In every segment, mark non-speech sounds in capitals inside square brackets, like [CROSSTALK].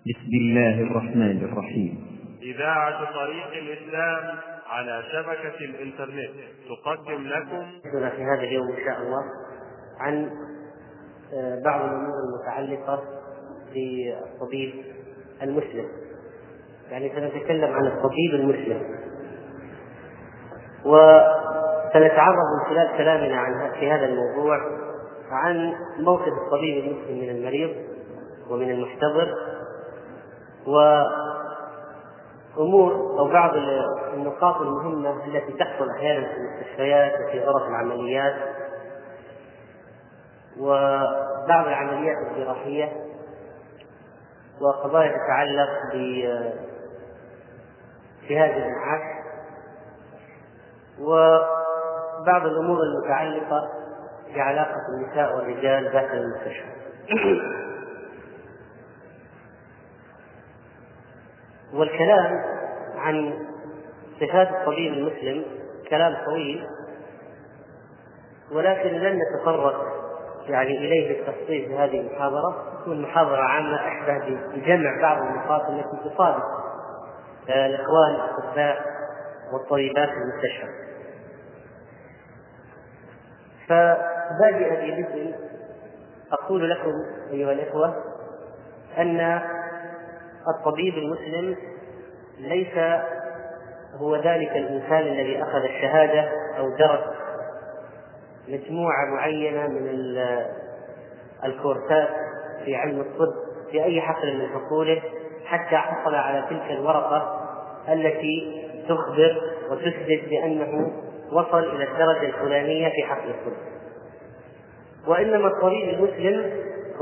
بسم الله الرحمن الرحيم. إذاعة طريق الإسلام على شبكة الإنترنت تقدم لكم في هذا اليوم إن شاء الله عن آه، بعض الأمور المتعلقة بالطبيب المسلم. يعني سنتكلم عن الطبيب المسلم. وسنتعرض من خلال كلامنا عن في هذا الموضوع عن موقف الطبيب المسلم من المريض ومن المحتضر وأمور أو بعض النقاط المهمة التي تحصل أحيانا في المستشفيات وفي غرف العمليات وبعض العمليات الجراحية وقضايا تتعلق بجهاز المعاش وبعض الأمور المتعلقة بعلاقة النساء والرجال داخل المستشفى. والكلام عن صفات الطبيب المسلم كلام طويل ولكن لن نتطرق يعني إليه بالتفصيل في هذه المحاضرة تكون محاضرة عامة أشبه بجمع بعض النقاط التي تصادف الإخوان الأطباء والطبيبات في المستشفى. فبادئ بجزء أقول لكم أيها الإخوة أن الطبيب المسلم ليس هو ذلك الإنسان الذي أخذ الشهادة أو درس مجموعة معينة من الكورسات في علم الطب في أي حقل من حقوله حتى حصل على تلك الورقة التي تخبر وتثبت بأنه وصل إلى الدرجة الفلانية في حقل الطب. وإنما الطبيب المسلم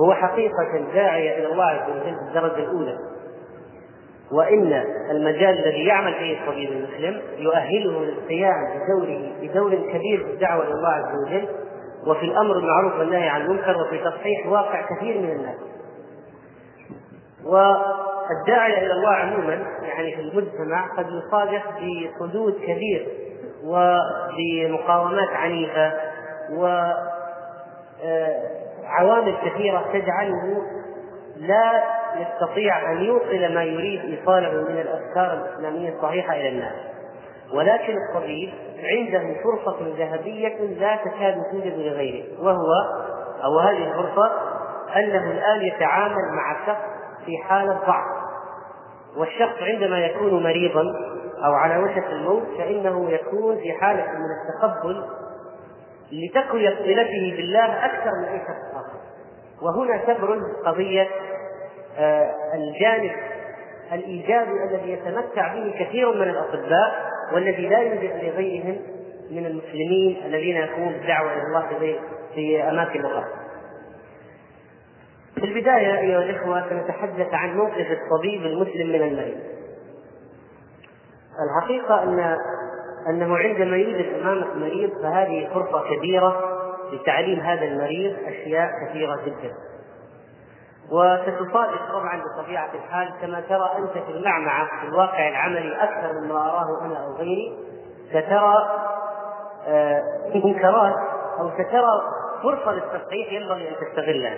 هو حقيقة داعية إلى الله عز وجل بالدرجه الأولى. وإن المجال الذي يعمل فيه الطبيب المسلم يؤهله للقيام بدوره بدور كبير في الدعوة إلى الله عز وجل وفي الأمر بالمعروف والنهي عن المنكر وفي تصحيح واقع كثير من الناس. والداعية إلى الله عموما يعني في المجتمع قد يصادف بحدود كبير وبمقاومات عنيفة وعوامل كثيرة تجعله لا يستطيع أن يوصل ما يريد إيصاله من الأفكار الإسلامية الصحيحة إلى الناس. ولكن الطبيب عنده فرصة ذهبية لا تكاد توجد لغيره وهو أو هذه الفرصة أنه الآن يتعامل مع شخص في حالة ضعف. والشخص عندما يكون مريضا أو على وشك الموت فإنه يكون في حالة من التقبل لتقوية صلته بالله أكثر من أي شخص آخر. وهنا تبرز قضية الجانب الإيجابي الذي يتمتع به كثير من الأطباء والذي لا يوجد لغيرهم من المسلمين الذين يقومون بالدعوه إلى الله في في أماكن أخرى. في البداية أيها الإخوة سنتحدث عن موقف الطبيب المسلم من المريض. الحقيقة أن أنه عندما يوجد أمامك مريض فهذه فرصة كبيرة لتعليم هذا المريض أشياء كثيرة جدا. وستصادف طبعا بطبيعة الحال كما ترى أنت في المعمعة في الواقع العملي أكثر مما أراه أنا أو غيري سترى منكرات أو سترى فرصة للتصحيح ينبغي أن تستغلها.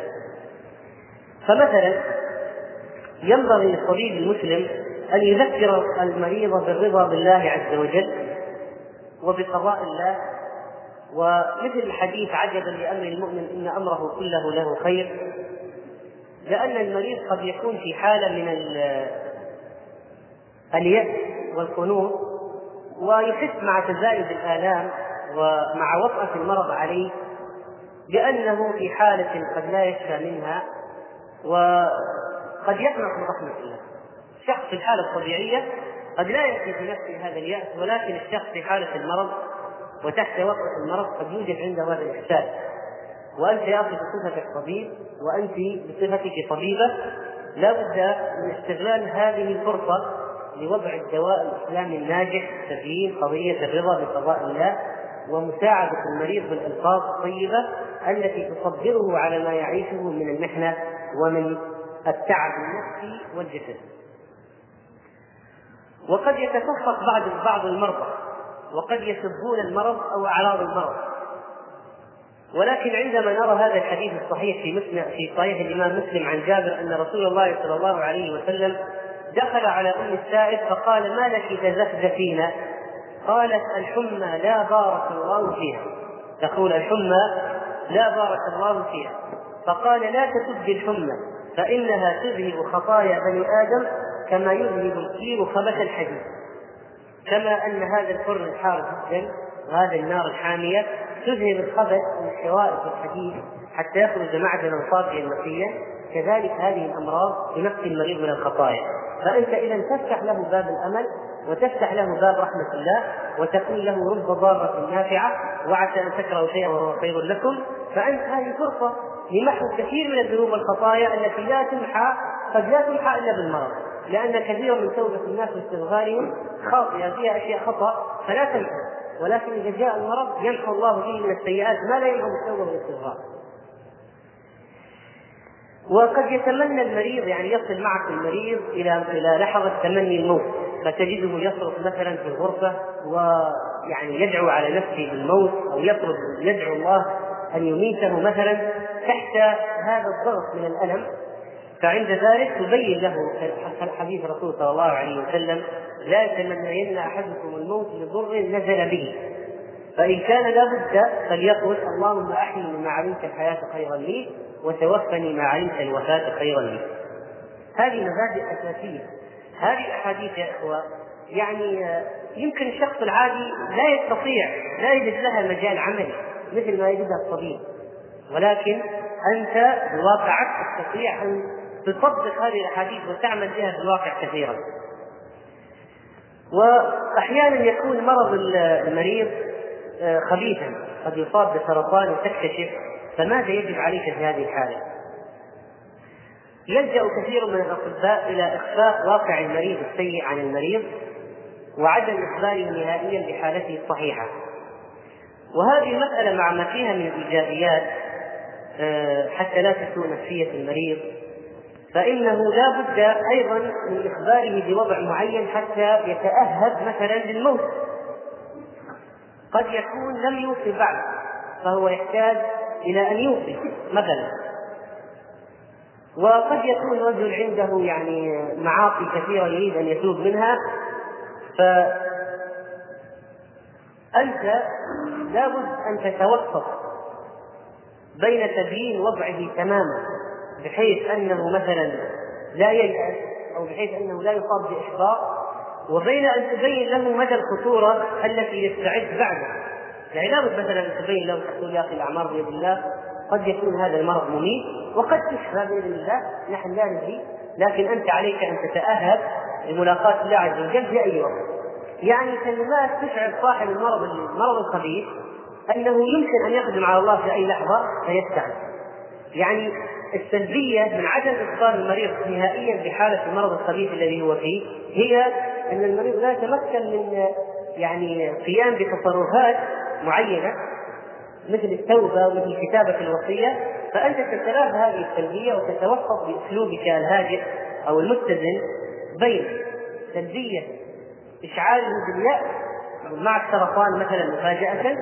فمثلا ينبغي للطبيب المسلم أن يذكر المريض بالرضا بالله عز وجل وبقضاء الله ومثل الحديث عجبا لأمر المؤمن إن أمره كله له خير لأن المريض قد يكون في حالة من اليأس والقنوط ويحس مع تزايد الآلام ومع وطأة المرض عليه بأنه في حالة قد لا يشفى منها وقد يقنط من رحمة الله. الشخص في الحالة الطبيعية قد لا يأتي في نفسه هذا اليأس ولكن الشخص في حالة المرض وتحت وطأة المرض قد يوجد عنده هذا الإحساس وأنت يا أخي بصفتك طبيب وأنت بصفتك طبيبة لا بد من استغلال هذه الفرصة لوضع الدواء الإسلامي الناجح تبيين قضية الرضا بقضاء الله ومساعدة المريض بالألفاظ الطيبة التي تصبره على ما يعيشه من المحنة ومن التعب النفسي والجسدي. وقد يتصفق بعض بعض المرضى وقد يسبون المرض أو أعراض المرض ولكن عندما نرى هذا الحديث الصحيح في مسلم في صحيح الإمام مسلم عن جابر أن رسول الله صلى الله عليه وسلم دخل على أم السائب فقال ما لك تزفزفين؟ قالت الحمى لا بارك الله فيها. تقول الحمى لا بارك الله فيها. فقال لا تسب الحمى فإنها تذهب خطايا بني آدم كما يذهب الكير خبث الحديد. كما أن هذا الفرن الحار جدا وهذه النار الحامية تذهب الخبث من الحوائط والحديد حتى يخرج معدنا صافيا نقيا كذلك هذه الأمراض تنقي المريض من الخطايا. فأنت إذا تفتح له باب الأمل وتفتح له باب رحمة الله وتقول له رب ضارة نافعة وعسى أن تكرهوا شيئا وهو خير لكم. فأنت هذه فرصة لمحو كثير من الذنوب والخطايا التي لا تمحى قد لا تمحى إلا بالمرض. لأن كثيرا من توبة الناس واستغفارهم خاطئة فيها أشياء خطأ فلا تمحى. ولكن إذا جاء المرض يمحو الله فيه من السيئات ما لا يمحو بالتوبة والاستغفار وقد يتمنى المريض يعني يصل معك المريض إلى إلى لحظة تمني الموت فتجده يصرخ مثلا في الغرفة ويعني يدعو على نفسه بالموت أو يطلب يدعو الله أن يميته مثلا تحت هذا الضغط من الألم. فعند ذلك تبين له حديث الرسول صلى الله عليه وسلم لا يتمنين أحدكم الموت لضر نزل به فإن كان لابد فليقل اللهم أحيني ما علمت الحياة خيرا لي وتوفني ما علمت الوفاة خيرا لي. هذه مبادئ أساسية. هذه الأحاديث يا إخوة يعني يمكن الشخص العادي لا يستطيع لا يجد لها مجال عملي مثل ما يجدها الطبيب ولكن أنت بواقعك تستطيع أن تطبق هذه الأحاديث وتعمل بها في الواقع كثيرا. وأحيانا يكون مرض المريض خبيثا قد يصاب بسرطان وتكتشف فماذا يجب عليك في هذه الحالة؟ يلجأ كثير من الأطباء إلى إخفاء واقع المريض السيء عن المريض وعدم إخباره نهائيا بحالته الصحيحة وهذه المسألة مع ما فيها من الإيجابيات حتى لا تسوء نفسية المريض فإنه لا بد أيضا من إخباره بوضع معين حتى يتأهب مثلا للموت. قد يكون لم يوصي بعد فهو يحتاج إلى أن يوصي مثلا. وقد يكون رجل عنده يعني معاصي كثيرة يريد أن يتوب منها فأنت لابد أن تتوسط بين تبيين وضعه تماما. بحيث أنه مثلا لا ييأس أو بحيث أنه لا يصاب بإحباط وبين أن تبين له مدى الخطورة التي يستعد بعده. يعني لابد مثلا أن تبين له تقول يا أخي الأعمار بيد الله قد يكون هذا المرض مميت وقد تشفى باذن الله. نحن لا ندري لكن أنت عليك أن تتأهب لملاقاة الله عز وجل في أي وقت. يعني كلمات تشعر صاحب المرض المرض الخبيث أنه يمكن أن يقدم على الله في أي لحظة فيستعد. يعني السلبيه من عدم أخبار المريض نهائيا بحالة المرض الخبيث الذي هو فيه هي أن المريض لا يتمكن من يعني قيام بتصرفات معينة مثل التوبة ومثل كتابه الوصية. فأنت تتلافى هذه السلبيه وتتوقف بأسلوبك الهادئ أو المتزن بين سلبيه اشعاره بالياس مع السرطان مثلا مفاجأة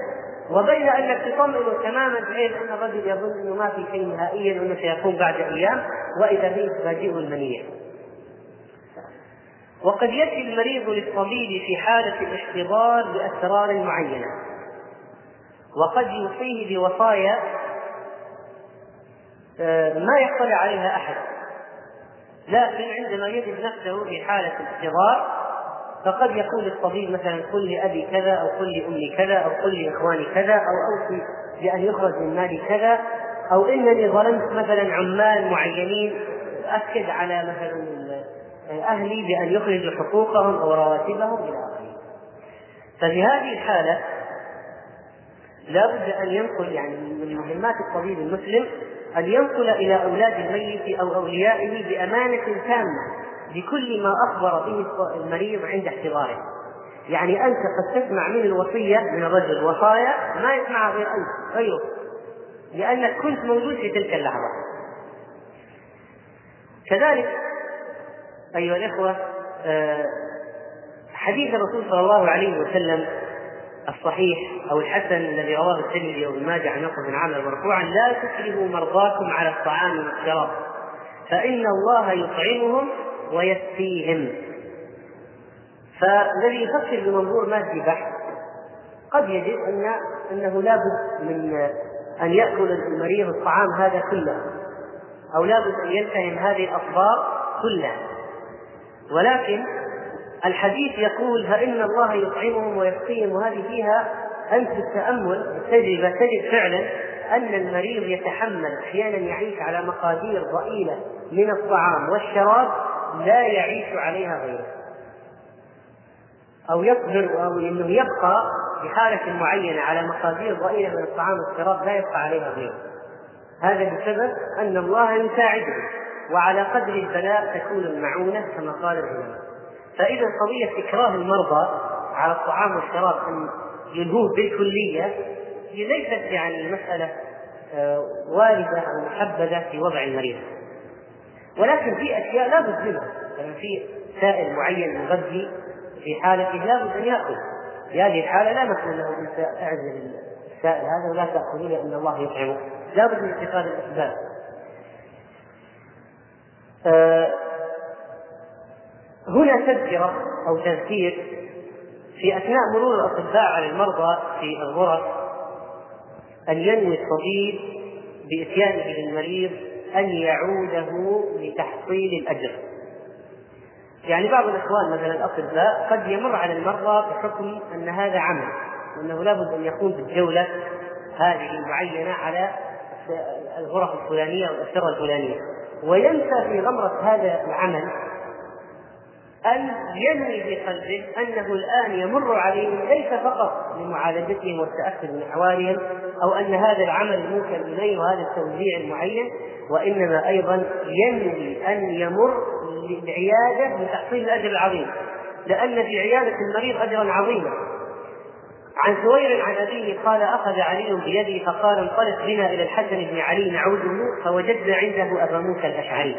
وبين انك تطمئنه تماما بحيث أن الرجل يظن إنه ما في شيء نهائيا وأنه سيكون بعد أيام وإذا به تفاجئه المنيه. وقد يأتي المريض للطبيب في حالة الاحتضار بأسرار معينة وقد يوصيه بوصايا ما يطلع عليها أحد لكن عندما يجد نفسه في حالة الاحتضار فقد يقول الطبيب مثلا قل لأبي كذا أو قل لأمي كذا أو قل لإخواني كذا أو أوصي بأن يخرج من مالي كذا أو إنني ظلمت مثلا عمال معينين اكد على مثلا أهلي بأن يخرجوا حقوقهم أو رواتبهم إلى آخره. ففي هذه الحالة لا بد أن ينقل يعني من مهمات الطبيب المسلم أن ينقل إلى أولاد الميت أو أوليائه بأمانة تامة بكل ما أخبر به المريض عند احتضاره. يعني أنت قد تسمع من الوصية من الرجل وصايا ما يسمعها غير أنت غيره. لأنك كنت موجود في تلك اللحظة. كذلك أيها الإخوة حديث الرسول صلى الله عليه وسلم الصحيح أو الحسن الذي رواه الترمذي وابن ماجه عن نقص بن عامر مرفوعا لا تكرهوا مرضاكم على الطعام والشراب فإن الله يطعمهم ويسقيهم. فالذي يفكر بمنظور مادي بحت قد يجد ان أنه لابد من أن يأكل المريض الطعام هذا كله أو لابد أن يلتهم هذه الاطباق كلها. ولكن الحديث يقول فإن الله يطعمهم ويسقيهم. وهذه فيها أنت بالتأمل التجربة تجد فعلا أن المريض يتحمل أحيانا يعيش على مقادير ضئيلة من الطعام والشراب لا يعيش عليها غيره. أو يصبر أو أنه يبقى بحالة معينة على مقادير ضئيلة من الطعام والشراب لا يبقى عليها غيره. هذا بسبب أن الله يساعده وعلى قدر البلاء تكون المعونة كما قال العلماء. فإذا قضية إكراه المرضى على الطعام والشراب أن ينهوه بالكلية هي ليست يعني مسألة آه، واردة أو محبذة في وضع المريض. ولكن في أشياء لا بد منها. مثلا في سائل معين مغذي في حالته لا بد أن يأكل في هذه الحالة لا نقول له أنت أعزل السائل هذا ولا تأكله لأن الله يطعمه. لا بد من اتخاذ الأسباب آه، هنا تذكرة أو تذكير في أثناء مرور الأطباء على المرضى في الغرف أن ينوي الطبيب بإتيانه للمريض أن يعوده لتحصيل الأجر. يعني بعض الإخوان مثلا الأطباء قد يمر على المرضى بحكم أن هذا عمل وأنه لابد أن يقوم بالجولة هذه المعينة على الغرف الفلانية أو الأسرة الفلانية وينسى في غمرة هذا العمل أن ينوي في قلبه أنه الآن يمر عليهم ليس فقط لمعالجتهم والتأكد من أحوالهم أو أن هذا العمل موكل إليه وهذا التوزيع المعين وإنما أيضا ينوي أن يمر للعيادة لتحصيل الأجر العظيم لأن في عيادة المريض أجرا عظيما. عن سوير عن أبيه قال أخذ علي بيدي فقال انطلق بنا إلى الحسن بن علي نعوده فوجدنا عنده أبا موسى الأشعري.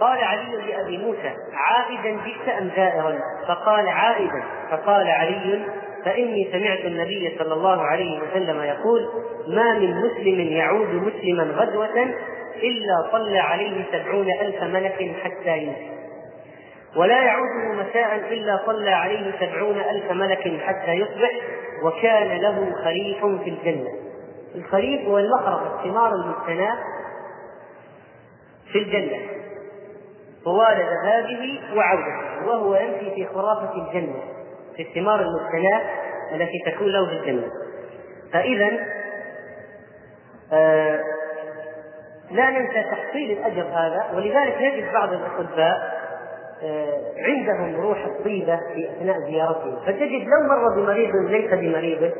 قال علي لأبي موسى عائدا جئت أم زائرا فقال عائدا فقال علي فإني سمعت النبي صلى الله عليه وسلم يقول ما من مسلم يعود مسلما غدوة إلا صلى عليه سبعون ألف ملك حتى يمسي ولا يعوده مساء إلا صلى عليه سبعون ألف ملك حتى يصبح وكان له خريف في الجنة. الخريف هو المخرق الثمار المجتناه في الجنة. طوال ذهابه وعودته وهو يمشي في خرافة الجنة في الثمار المجتناه التي تكون له في الجنة. فإذا آه لا ننسى تحصيل الأجر هذا ولذلك نجد بعض الأطباء آه عندهم روح الطيبة في أثناء زيارتهم. فتجد لو مر بمريض ليس بمريضه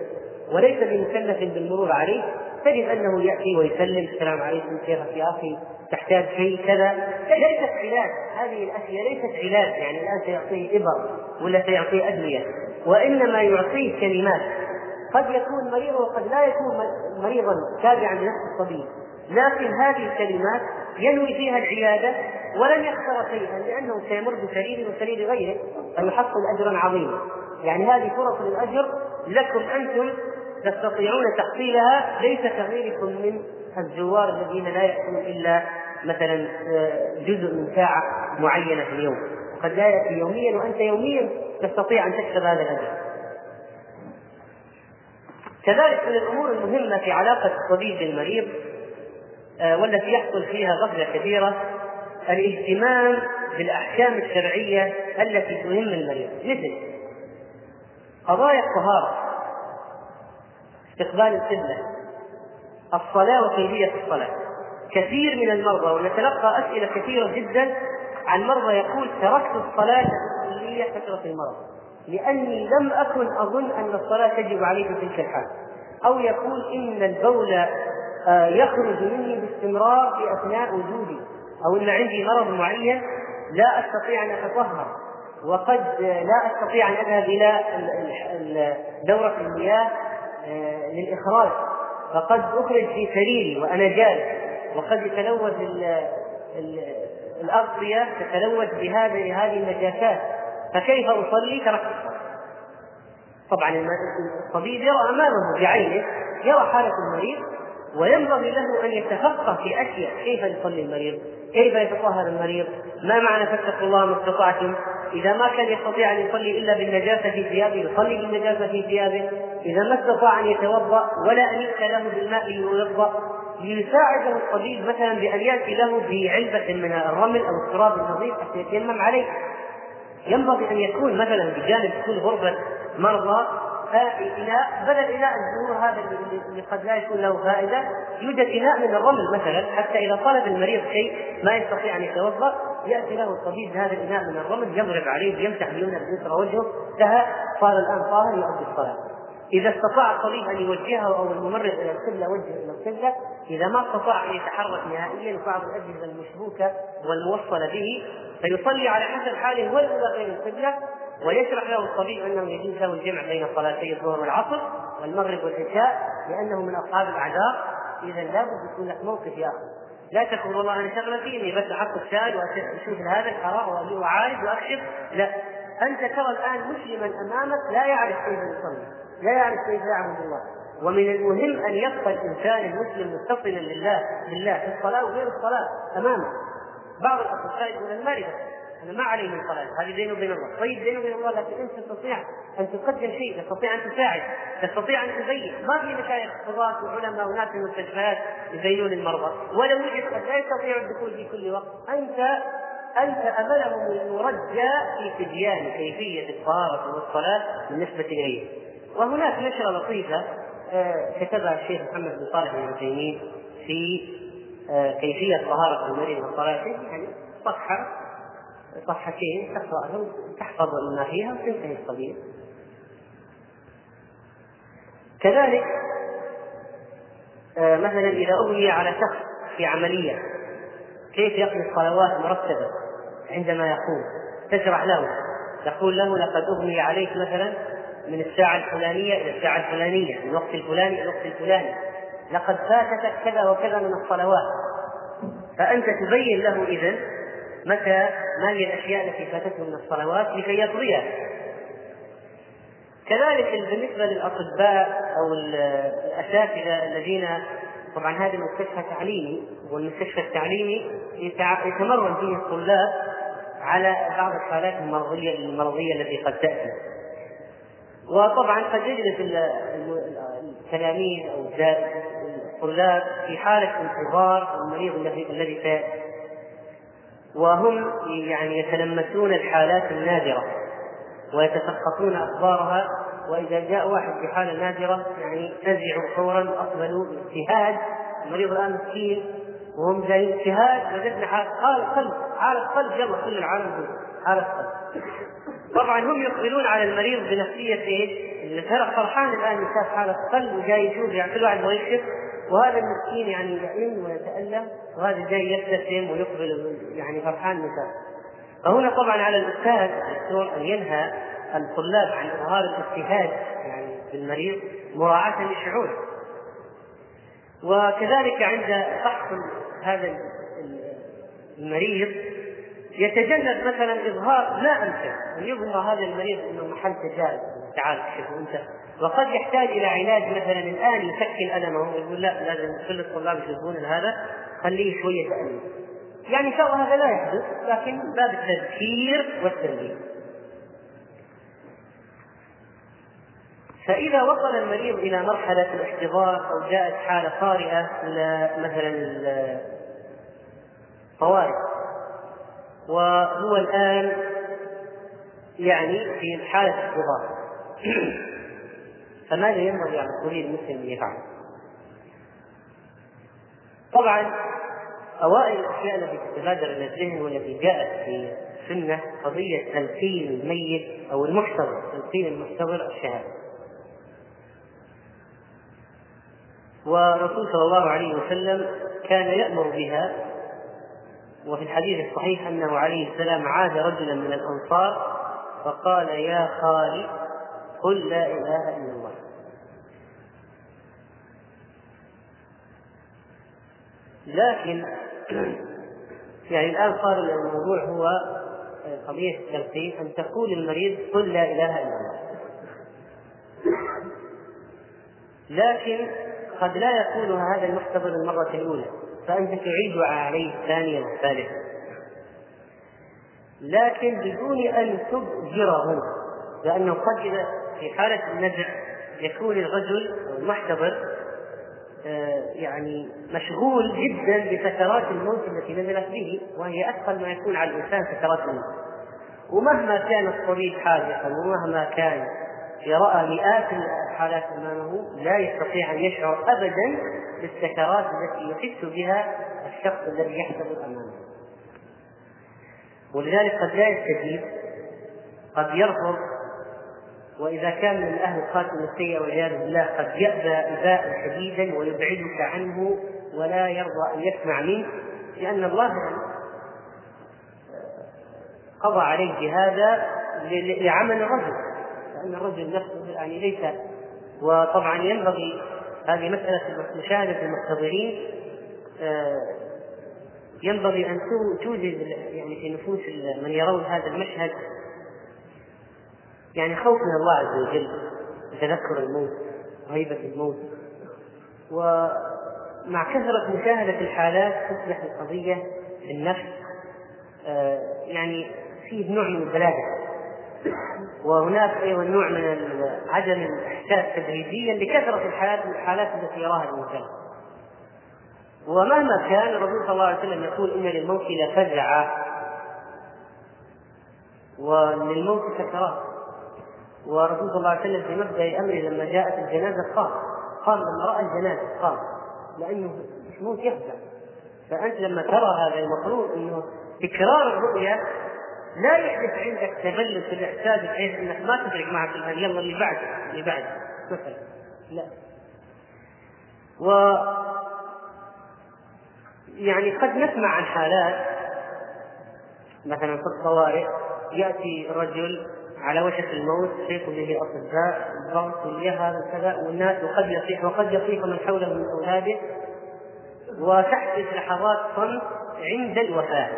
وليس بمكلف بالمرور عليه تجد أنه يأتي ويسلم السلام عليكم كيفك يا أخي تحتاج شيء كذا. ليست علاج هذه الأشياء ليست علاج يعني الان سيعطيه إبر ولا سيعطيه أدوية وإنما يعطيه كلمات. قد يكون مريض وقد لا يكون مريضا تابعا لنفس الطبيب. لكن هذه الكلمات ينوي فيها العيادة ولن يخسر شيئا لأنه سيمر بسرير وسرير غيره فيحصل اجرا عظيما. يعني هذه فرص للأجر لكم أنتم تستطيعون تحصيلها ليس كغيركم من الزوار الذين لا يأتون إلا مثلا آه، جزء من ساعة معينة في اليوم. قد لا يأتي يوميا وأنت يوميا تستطيع أن تكسب هذا الأجر. كذلك من الأمور المهمة في علاقة الطبيب بالمريض والتي يحصل فيها غفلة كبيرة الاهتمام بالأحكام الشرعية التي تهم المريض. مثل قضايا الطهارة استقبال القبلة الصلاة وكيفية الصلاة. كثير من المرضى ونتلقى أسئلة كثيرة جدا عن مرضى يقول تركت الصلاة بالكلية فترة المرض لأني لم أكن أظن أن الصلاة تجب علي في تلك الحال أو يقول إن البول آه، يخرج مني باستمرار في أثناء وجودي. أو إن عندي مرض معين لا أستطيع أن أتطهر. وقد لا أستطيع أن أذهب إلى دورة المياه آه، للإخراج. فقد أخرج في سريري وأنا جالس. وقد يتلوث الأغطية تتلوث بهذه هذه النجاسات. فكيف أصلي؟ تركت طبعا الطبيب يرى أمامه بعينه يرى حالة المريض وينبغي له أن يتفقه في أشياء كيف يصلي المريض؟ كيف يتطهر المريض؟ ما معنى فاتقوا الله ما استطعتم؟ إذا ما كان يستطيع أن يصلي إلا بالنجاسة في ثيابه يصلي بالنجاسة في ثيابه، إذا ما استطاع أن يتوضأ ولا أن يؤتى له بالماء ليوضأ ليساعده الطبيب مثلا بأن يأتي له بعلبة من الرمل أو التراب النظيف حتى يتيمم عليه. ينبغي أن يكون مثلا بجانب كل غرفة مرضى إناء بدل إناء الزهور هذا اللي قد لا يكون له فائدة. يوجد إناء من الرمل مثلا حتى إذا طلب المريض شيء ما يستطيع أن يتوضأ يأتي له الطبيب بهذا الإناء من الرمل يضرب عليه يمسح اليمنى باليسرى وجهه انتهى صار الآن طاهر يؤدي الصلاة. إذا استطاع الطبيب أن يوجهه أو الممرض إلى القبلة وجهه إلى القبلة. إذا ما استطاع أن يتحرك نهائيا بعض الأجهزة المشبوكة والموصلة به فيصلي على حسب حاله والأولى غير القبلة. ويشرح له الطبيب أنه يجوز له الجمع بين صلاتي الظهر والعصر والمغرب والعشاء لأنه من أصحاب الأعذار. إذا لابد يكون لك موقف يا أخي. لا تقول والله أنا شغلتي اني بس أحط الشاي واشوف هذا الاراء واعالج وأكشف. لا. أنت ترى الآن مسلما أمامك لا يعرف كيف يصلي لا يعرف كيف يعبد الله. ومن المهم أن يبقى الإنسان المسلم متصلا لله بالله في الصلاة وغير الصلاة أمامه. بعض الاطباء يقول المرض أنا ما علي من صلاه هذه بينه وبين الله طيب بينه وبين الله لكن أنت تستطيع أن تقدم شيء تستطيع أن تساعد تستطيع أن تبين. ما في مشايخ قضاة وعلماء وناس في المستشفيات يبينون المرضى. ولو وجد قد لا يستطيع الدخول في كل وقت انت أنت أملهم المرجى في تبيان كيفية الطهارة والصلاة بالنسبة اليه وهناك نشرة لطيفة آه، كتبها الشيخ محمد بن صالح بن عثيمين في آه، كيفية طهاره المريض والصلاة. يعني صفحة صفحتين تقرأهم تحفظ ما فيها وتنتهي القضية كذلك آه، مثلا إذا أغمي على شخص في عملية كيف يقضي الصلوات مرتبة عندما يقوم تشرح له تقول له لقد أغمي عليك مثلا من الساعة الفلانية إلى الساعة الفلانية من الوقت الفلاني إلى الوقت الفلاني. لقد فاتتك كذا وكذا من الصلوات. فأنت تبين له إذن متى؟ ما هي الأشياء التي فاتته من الصلوات لكي يقضيها؟ كذلك بالنسبة للأطباء أو الأساتذة الذين طبعا هذا مستشفى تعليمي والمستشفى التعليمي يتمرن فيه الطلاب على بعض الحالات المرضيه المرضية التي قد تأتي. وطبعا قد يجلس التلاميذ أو الطلاب في حالة انتظار المريض الذي الذي وهم يعني يتلمسون الحالات النادرة ويتسقطون أخبارها وإذا جاء واحد بحالة نادرة يعني نزعوا فورا أقبلوا باجتهاد المريض الآن مسكين وهم جايين اجتهاد وجدنا حالة قلب حالة قلب يلا كل العالم حالة قلب طبعا هم يقبلون على المريض بنفسية إيش؟ اللي فرحان الآن يشاف حالة قلب وجاي يشوف يعني كل واحد يبغى وهذا المسكين يعني يئن ويتألم وهذا جاي يبتسم ويقبل يعني فرحان مثال فهنا طبعا على الأستاذ الدكتور أن ينهى الطلاب عن إظهار الاجتهاد يعني بالمريض مراعاة لشعوره وكذلك عند فحص هذا المريض يتجنب مثلا إظهار لا امكن أن يظهر هذا المريض إنه محل تجارب. تعال اكشف أنت وقد يحتاج إلى علاج مثلا الان يسكن المه ويقول لا لازم كل الطلاب يشوفون هذا خليه شوية تألم يعني إن شاء الله هذا لا يحدث لكن باب التذكير والتنبيه. فإذا وصل المريض إلى مرحلة الاحتضار أو جاءت حالة طارئة مثلا الطوارئ. وهو الآن يعني في حالة احتضار [CLEARS THROAT] فماذا ينبغي على الطبيب المسلم ان يفعل؟ طبعا أوائل الأشياء التي تتبادر إلى الذهن والتي جاءت في السنة قضية تلقين الميت أو المحتضر تلقين المحتضر الشهادة. والرسول صلى الله عليه وسلم كان يأمر بها وفي الحديث الصحيح أنه عليه السلام عاد رجلا من الأنصار فقال يا خالي قل لا إله إلا الله. لكن يعني الآن صار الموضوع هو قضية التلقين أن تقول المريض قل لا إله إلا الله. لكن قد لا يكون هذا المختبر المرة الأولى فأنت تعيد عليه الثانية والثالثة. لكن بدون أن تبجره لأنه قد في حالة النزع يكون الرجل المحتضر آه، يعني مشغول جدا بسكرات الموت التي نزلت به وهي أثقل ما يكون على الإنسان سكرات الموت. ومهما كان الطبيب حاذقا ومهما كان راى مئات الحالات أمامه لا يستطيع أن يشعر ابدا بالسكرات التي يحس بها الشخص الذي يحتضر أمامه. ولذلك قد لا يستجيب قد يرفض وإذا كان من أهل الخاتم السيئة والعياذ بالله قد يأبى إباء شديدا ويبعدك عنه ولا يرضى أن يسمع منك لأن الله قضى عليه بهذا لعمل الرجل. لأن الرجل نفسه يعني ليس وطبعا ينبغي هذه مسألة مشاهده المحتضرين آه، ينبغي أن توجد يعني في نفوس من يرون هذا المشهد يعني خوف من الله عز وجل تذكر الموت رهيبة الموت. ومع كثرة مشاهدة الحالات تصبح القضية في النفس آه، يعني فيه نوع من البلادة وهناك أيضا نوع من عدم الإحساس تدريجيا لكثرة الحالات الحالات التي يراها الإنسان. ومهما كان الرسول صلى الله عليه وسلم يقول إن للموت لفزعة. وللموت سكرات ورسول صلى الله عليه وسلم في مبدا أمره لما جاءت الجنازة قام قام لما رأى الجنازة قام لأنه مش موت يفزع فأنت لما ترى هذا المفروض إنه تكرار الرؤيا لا يحدث عندك تبلد في الإحساس بحيث إنك ما تفرق معك الآن يلا اللي بعد اللي بعد. مثلا لا. و يعني قد نسمع عن حالات مثلا في الطوارئ يأتي رجل على وشك الموت يحيط به الاطباء الضغط واليهر وكذا والناس وقد يصيح وقد يصيح من حوله من أولاده وتحدث لحظات صمت عند الوفاة.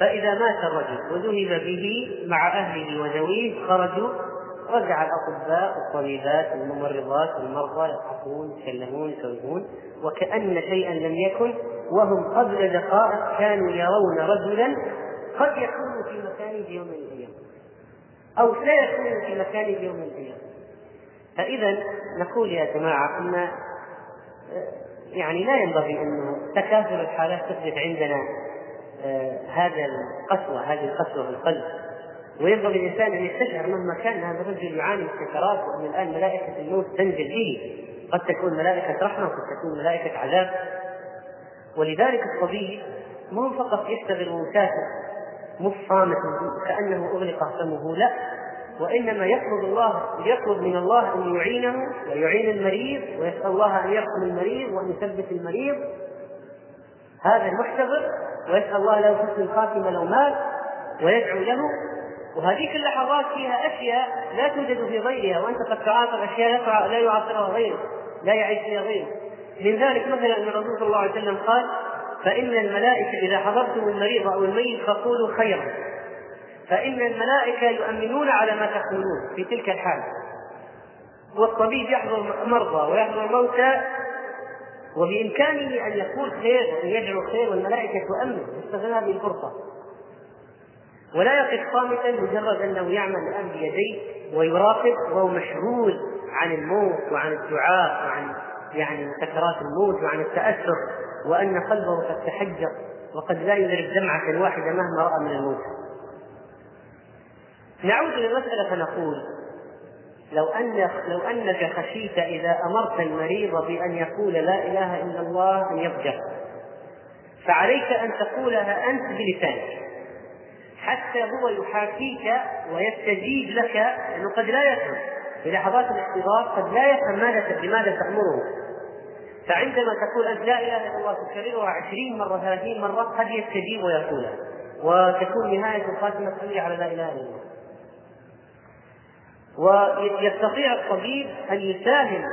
فإذا مات الرجل وذهب به مع أهله وذويه خرجوا رجع الأطباء والطبيبات والممرضات والمرضى يضحكون يتكلمون يسولفون وكأن شيئا لم يكن وهم قبل دقائق كانوا يرون رجلا قد يكون في مكانه يوم من الأيام. أو سيكون في مكان يوم من الأيام فإذا نقول يا جماعة أن يعني لا ينبغي أنه تكاثر الحالات تثبت عندنا آه، هذا القسوة هذه القسوة في القلب. وينبغي الإنسان أن يستشعر مهما كان هذا الرجل يعاني من وأن الآن ملائكة الموت تنزل به. قد تكون ملائكة رحمة وقد تكون ملائكة عذاب. ولذلك الطبيب مو فقط يشتغل ويسافر مش صامت كأنه أغلق فمه لا. وإنما يطلب الله يطلب من الله أن يعينه ويعين المريض ويسأل الله أن يرحم المريض وأن يثبت المريض. هذا المحتضر ويسأل الله له حسن الخاتمة لو مات ويدعو له. وهذيك اللحظات فيها أشياء لا توجد في غيرها وأنت قد تعاطر أشياء لا يعاصرها غيره لا يعيش فيها غيره من ذلك مثلا أن الرسول صلى الله عليه وسلم قال فإن الملائكة إذا حضرتم المريض أو الميت فقولوا خيرا. فإن الملائكة يؤمنون على ما تقولون في تلك الحال والطبيب يحضر مرضى ويحضر موتى وبإمكانه أن يقول خير وأن يدعو خير والملائكة تؤمن يستغل هذه الفرصة. ولا يقف صامتا مجرد أنه يعمل الآن بيديه ويراقب وهو مشغول عن الموت وعن الدعاء وعن يعني سكرات الموت وعن التأثر. وأن قلبه قد تحجر وقد لا يدرك دمعة واحدة مهما رأى من الموت. نعود للمسألة فنقول لو أن لو أنك خشيت إذا أمرت المريض بأن يقول لا إله إلا الله أن يضجر فعليك أن تقولها أنت بلسانك. حتى هو يحاكيك ويستجيب لك لأنه قد لا يفهم. في لحظات الاحتضار قد لا يفهم ماذا لماذا تأمره. فعندما تقول أنت لا إله إلا الله تكررها عشرين مرة ثلاثين مرة قد يستجيب ويقولها وتكون نهاية الخاتمة تصلي على لا إله إلا الله. ويستطيع الطبيب أن يساهم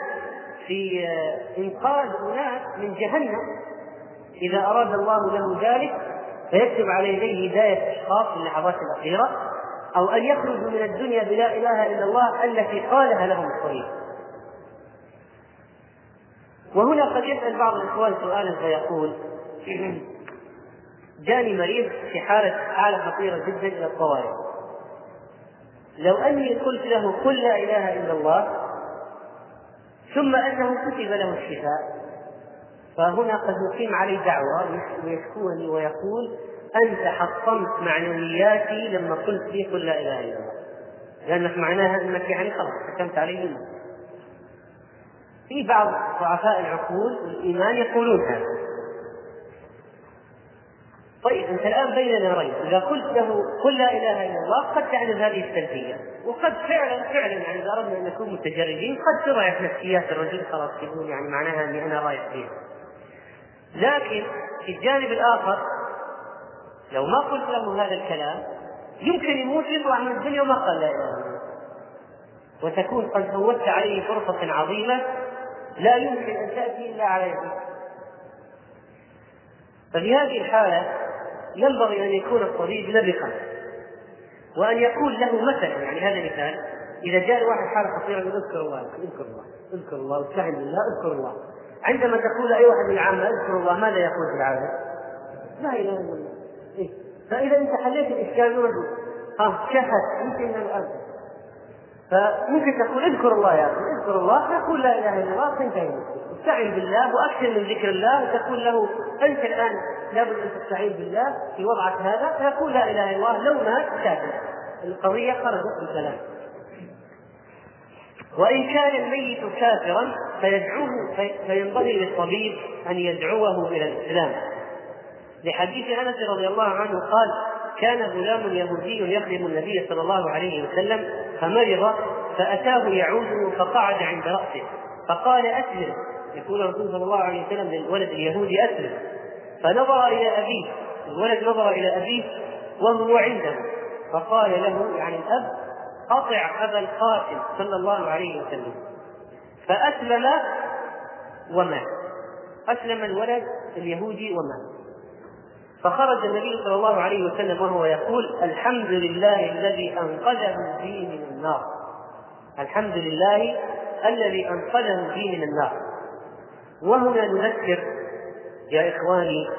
في إنقاذ أناس من جهنم. إذا أراد الله له ذلك فيكتب على يديه هداية أشخاص في اللحظات الأخيرة أو أن يخرجوا من الدنيا بلا إله إلا الله التي قالها لهم الطبيب. وهنا قد يسأل بعض الإخوان سؤالا فيقول [CLEARS THROAT] جاني مريض في حالة حالة خطيرة جدا إلى الطوارئ. لو أني قلت له قل لا إله إلا الله ثم أنه كتب له الشفاء فهنا قد يقيم علي دعوة ويشكوني ويقول أنت حطمت معنوياتي لما قلت لي قل لا إله إلا الله. لأنك معناها أنك يعني خلاص حكمت عليه. في بعض ضعفاء العقول والإيمان يقولون هذا. طيب أنت الآن بين نارين. إذا قلت له قل لا إله إلا الله قد تحدث هذه السلبيه وقد فعلا فعلا يعني إذا أردنا أن نكون متجردين قد تضعف نفسيات الرجل خلاص يقول يعني معناها إني أنا رايح فيها. لكن في الجانب الآخر لو ما قلت له هذا الكلام يمكن يموت يطلع من الدنيا وما قال لا إله إلا الله. وتكون قد فوتت عليه فرصة عظيمة لا يمكن أن تأتي إلا على يدك ففي هذه الحالة ينبغي أن يكون الطبيب لبقا وأن يقول له مثلا يعني هذا مثال إذا جاء واحد حالة خطيرة يقول اذكر الله اذكر الله اذكر الله واستعن بالله اذكر الله عندما تقول أي واحد من العامة اذكر الله ماذا يقول في العاده؟ لا إله إلا الله إيه؟ فإذا أنت حليت الإشكال يقول ها شهد يمكن الآن فممكن تقول اذكر الله يا أخي اذكر الله تقول لا إله إلا الله تنتهي استعن بالله وأكثر من ذكر الله وتقول له أنت الآن لابد أن تستعين بالله في وضعك هذا فيقول لا إله إلا الله لو مات كافر القضية خرجت بالكلام وإن كان الميت كافرا فيدعوه فينبغي للطبيب أن يدعوه إلى الإسلام. لحديث أنس رضي الله عنه قال كان غلام يهودي يخدم النبي صلى الله عليه وسلم فمرض فأتاه يعوده فقعد عند رأسه فقال أسلم. يقول الرسول صلى الله عليه وسلم للولد اليهودي أسلم. فنظر إلى أبيه الولد نظر إلى أبيه وهو عنده فقال له يعني الأب أطع أبا القاسم صلى الله عليه وسلم. فأسلم ومات. أسلم الولد اليهودي ومات. فخرج النبي صلى الله عليه وسلم وهو يقول الحمد لله الذي أنقذه بي من النار. الحمد لله الذي أنقذه بي من النار. وهنا نذكر يا إخواني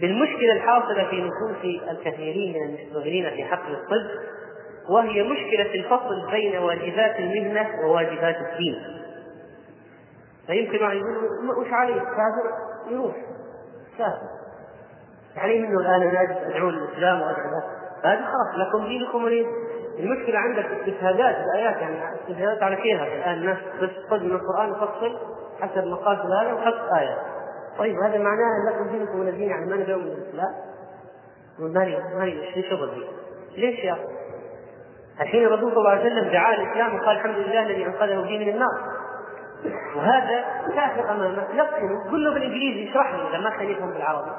بالمشكلة الحاصلة في نفوس الكثيرين من المشتغلين في حقل الطب وهي مشكلة الفصل بين واجبات المهنة وواجبات الدين. فيمكن واحد يقول وش عليه؟ كافر؟ يروح. كافر. يعني منه الآن أنا أدعو الاسلام وأدعو هذا خلاص لكم دينكم ولي المشكلة عندك استشهادات بآيات يعني استشهادات على كيفك الآن الناس بس خذ من القرآن وفصل حسب مقاصد هذا وحط آية. طيب هذا معناه أن لكم دينكم ولا دين يعني ما نبي من الاسلام مالي مالي إيش شغل؟ ليش يا أخي؟ الحين الرسول صلى الله عليه وسلم دعا الإسلام وقال الحمد لله الذي أنقذه بي من النار. وهذا كافر أمامه. لقنه قل له بالإنجليزي اشرح لي إذا ما كان يفهم بالعربي.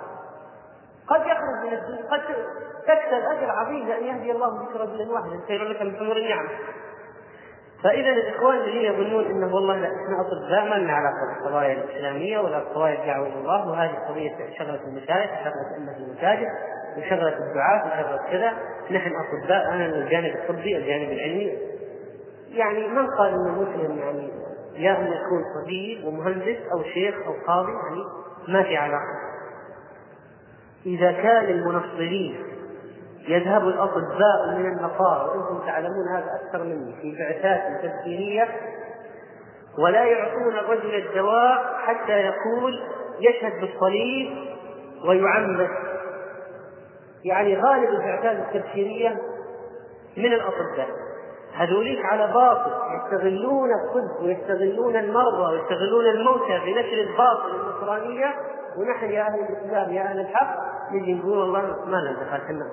قد يخرج من الدين قد تكسب أجر عظيم لأن يهدي الله بك رجلا واحدا. خير لك من حمر النعم. فاذا الإخوان الذين يظنون أنه والله لا إحنا اطباء ما لنا علاقه بالقضايا الإسلامية ولا قضايا الدعوه إلى الله وهذه قضية شغلة المشايخ وشغله ائمه المساجد وشغلة الدعاة وشغلة كذا. نحن أطباء أنا الجانب الطبي الجانب العلمي. يعني من قال إنه مسلم؟ يعني يا أن يكون طبيب ومهندس أو شيخ أو قاضي يعني ما في علاقة. إذا كان المنصرين يذهب الأطباء من النصارى وأنتم تعلمون هذا أكثر مني في بعثات تفسيرية ولا يعطون الرجل الدواء حتى يقول يشهد بالصليب ويعمد. يعني غالب البعثات التفسيرية من الأطباء. هذوليك على باطل يستغلون الطب ويستغلون المرضى ويستغلون الموتى بنشر الباطل النصرانية ونحن يا أهل الإسلام يا أهل الحق نجي نقول والله ما لنا دخل إحنا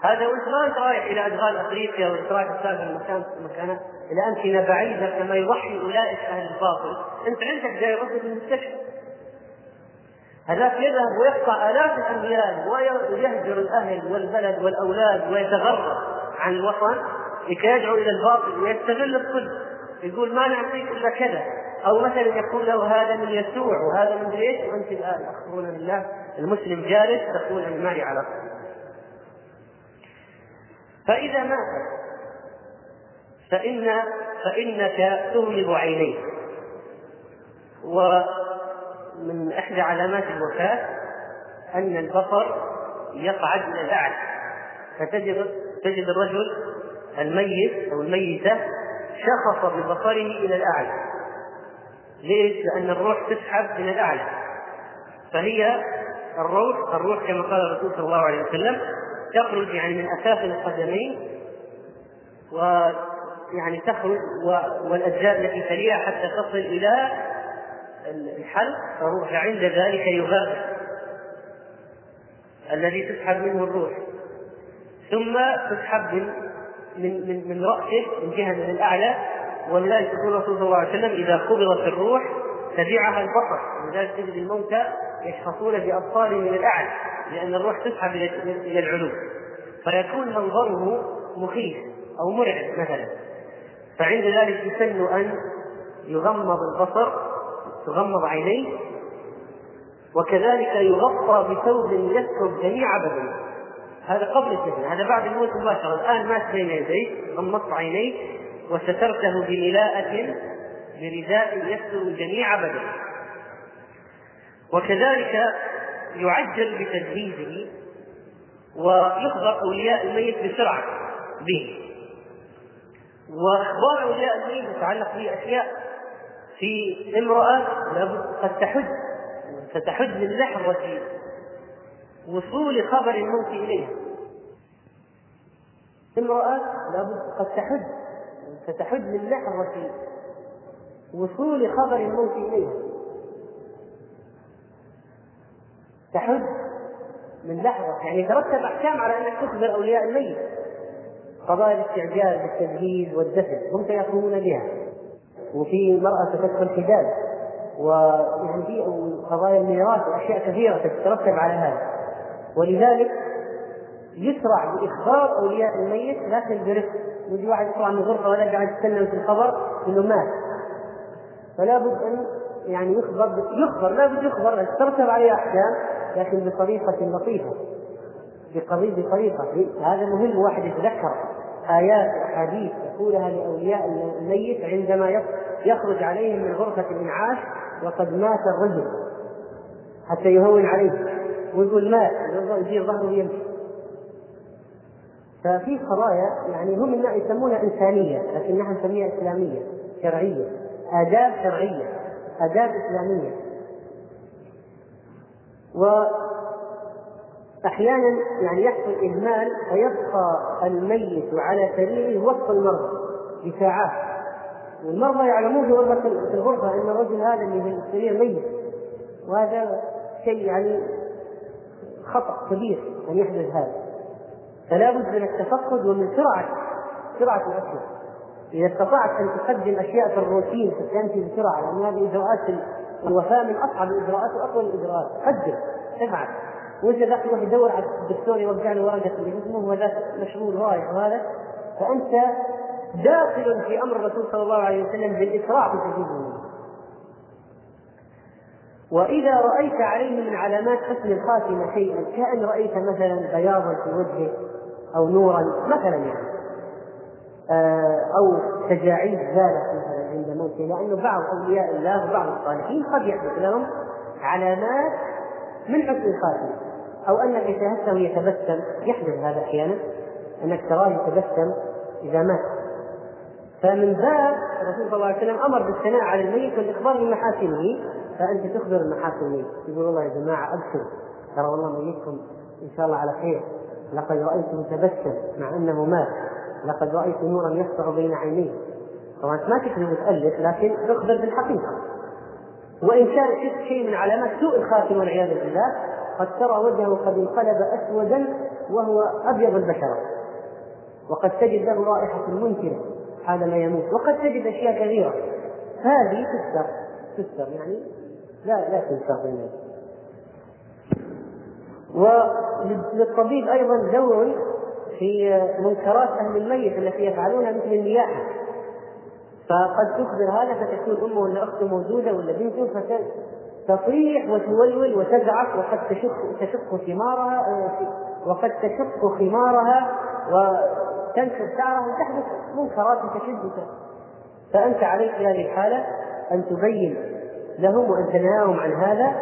هذا وانت ما انت رايح إلى ادغال أفريقيا وانت رايح تسافر المكان مكانه. إلى امكنه بعيدة كما يضحي أولئك أهل الباطل. أنت عندك جاي رجل المستشفى هذاك يذهب ويقطع آلاف الاميال ويهجر الأهل والبلد والأولاد ويتغرب عن الوطن لكي يدعو إلى الباطل ويستغل الطب يقول ما نعطيك إلا كذا. أو مثلا يقول له هذا من يسوع وهذا من إيش؟ وأنت الآن اخبرونا بالله. المسلم جالس تقول أنا معي علاقة. فإذا مات فان فإنك تغلب عينيك ومن إحدى علامات الوفاة أن البصر يقعد إلى الأعلى فتجد تجد الرجل الميت أو الميتة شخص ببصره إلى الأعلى ليش؟ لأن الروح تسحب إلى الأعلى فهي الروح الروح كما قال الرسول صلى الله عليه وسلم تخرج يعني من أسافل القدمين ويعني تخرج والأجزاء التي تليها حتى تصل إلى الحلق فعند ذلك يغرق الذي تسحب منه الروح. ثم تسحب من من من, من رأسه من جهة من الأعلى ولذلك يقول الرسول صلى الله عليه وسلم إذا قبضت الروح تبعها البصر. ولذلك تجد الموتى يشخصون بأبصارهم من الأعلى لأن الروح تسحب إلى العلو. فيكون منظره مخيف أو مرعب مثلا. فعند ذلك يسن أن يغمض البصر تغمض عينيه وكذلك يغطى بثوب يستر جميع بدنه. هذا قبل الدفن هذا بعد الموت مباشرة. الآن مات بين يديه غمضت عينيه وسترته بملاءة برداء يستر جميع بدنه. وكذلك يعجل بتجهيزه ويخبر أولياء الميت بسرعة به. وإخبار أولياء الميت يتعلق بأشياء. في امرأة لابد قد تحج. ستحج من لحظة وصول خبر الموت إليها. امرأة لابد قد تحج. ستحج من لحظة وصول خبر الموت إليها. تحج من لحظة. يعني يترتب أحكام على أنك تخبر أولياء الميت. قضايا الاستعجال بالتجهيز والدفن هم سيقومون بها. وفي مرأة تدخل حجاب ويعني في قضايا الميراث وأشياء كثيرة تترتب على هذا. ولذلك يسرع بإخبار أولياء الميت لكن برفق. يجي واحد يطلع من الغرفة ولا قاعد يتكلم في الخبر إنه مات. فلا بد أن يعني يخبر يخبر لا بد يخبر. ترتب عليه أحكام. لكن بطريقة لطيفة. بقضية بطريقة هذا مهم واحد يتذكر آيات أحاديث يقولها لأولياء الميت عندما يخرج عليهم من غرفة الإنعاش وقد مات الرجل حتى يهون عليه. ويقول مات يجي ظهره يمشي. ففي قضايا يعني هم يسمونها إنسانية لكن نحن نسميها إسلامية شرعية. آداب شرعية آداب إسلامية. وأحيانا يعني يحصل إهمال فيبقى الميت على سريره وسط المرضى بساعات. والمرضى يعلمون غرفة في الغرفة أن الرجل هذا اللي في السرير ميت. وهذا شيء يعني خطأ كبير أن يحدث هذا. فلا بد من التفقد ومن سرعة سرعة الأشياء إذا استطعت أن تقدم أشياء في الروتين فتمشي بسرعة لأن هذه إجراءات الوفاة من أصعب الإجراءات وأطول الإجراءات. قدر افعل وانت ذاك يروح يدور على الدكتور يوقع له ورقة اللي اسمه وذاك مشغول رايح وهذا فأنت داخل في أمر الرسول صلى الله عليه وسلم بالاسراع في تجهيزه وإذا رأيت عليه من علامات حسن الخاتمة شيئا كأن رأيت مثلا بياضا في وجهه أو نورا مثلا يعني آه، أو تجاعيد زالت عند موته لأنه بعض أولياء الله وبعض الصالحين قد يحدث لهم علامات من حسن الخاتمه أو انك شاهدته يتبسم. يحدث هذا أحيانا. انك تراه يتبسم إذا مات. فمن باب الرسول صلى الله عليه وسلم أمر بالثناء على الميت والاخبار بمحاسنه فأنت تخبر بمحاسن الميت تقول والله يا جماعة ابشروا ترى والله ميتكم إن شاء الله على خير. لقد رايته يتبسم مع أنه مات. لقد رأيت نورا يسطع بين عينيه. طبعا ما تكذب وتالف لكن اخبر بالحقيقة. وإن كان شيء من علامات سوء الخاتمه والعياذ بالله قد ترى وجهه قد انقلب أسودا وهو أبيض البشره وقد تجد له رائحة منكرة حالما يموت. وقد تجد أشياء كثيرة. هذه تستر. تستر يعني لا لا تنسى وللطبيب أيضا دور في منكرات أهل الميت التي يفعلونها مثل النياحه فقد تخبر هذا فتكون أمه ولا أخته موجودة ولا بنته فتطيح وتولول وتزعق وقد تشق تشق ثمارها وقد تشق خمارها تنشر شعره وتحدث منكرات تشدك فأنت عليك في هذه الحالة أن تبين لهم وأن تنهاهم عن هذا.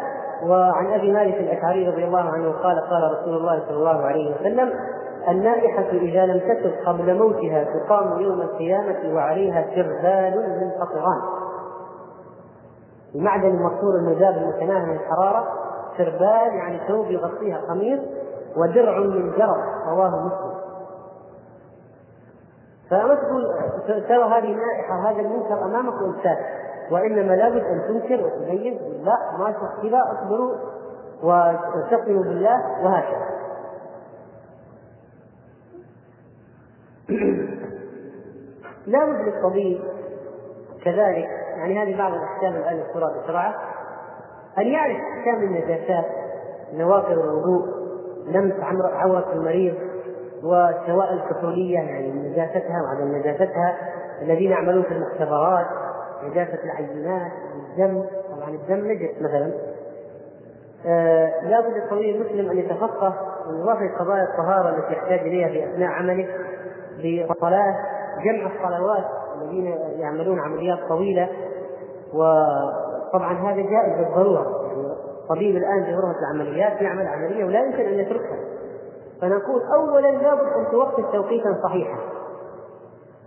وعن أبي مالك الأشعري رضي الله عنه قال قال رسول الله صلى الله عليه وسلم النائحة إذا لم تتب قبل موتها تقام يوم القيامة وعليها سربال من قطران. المعدن المكسور المذاب المتناهي من الحرارة سربال يعني ثوب يغطيها قميص ودرع من جرب رواه مسلم. فما تقول ترى هذه نائحة هذا المنكر أمامك وإنسان وإنما لابد أن تنكر وتبين لا ما كذا اصبروا واستقيموا بالله وهكذا. [COUGHS] لابد للطبيب كذلك يعني هذه بعض الأحكام الآن الصورة بسرعة أن يعرف أحكام النجاسات نواقض الوضوء لمس عورة المريض والسوائل الكحوليه يعني نجاستها وعدم نجاستها الذين يعملون في المختبرات نجاسة العينات الدم طبعا الدم نجس مثلا. آه لابد للطبيب المسلم أن يتفقه من قضايا الطهارة التي يحتاج إليها في أثناء عمله بصلاة جمع الصلوات الذين يعملون عمليات طويلة. وطبعا هذا جائز بالضرورة. يعني الطبيب الآن في غرفة العمليات يعمل عملية ولا يمكن أن يتركها. فنقول أولا لابد أن توقف توقيتا صحيحا.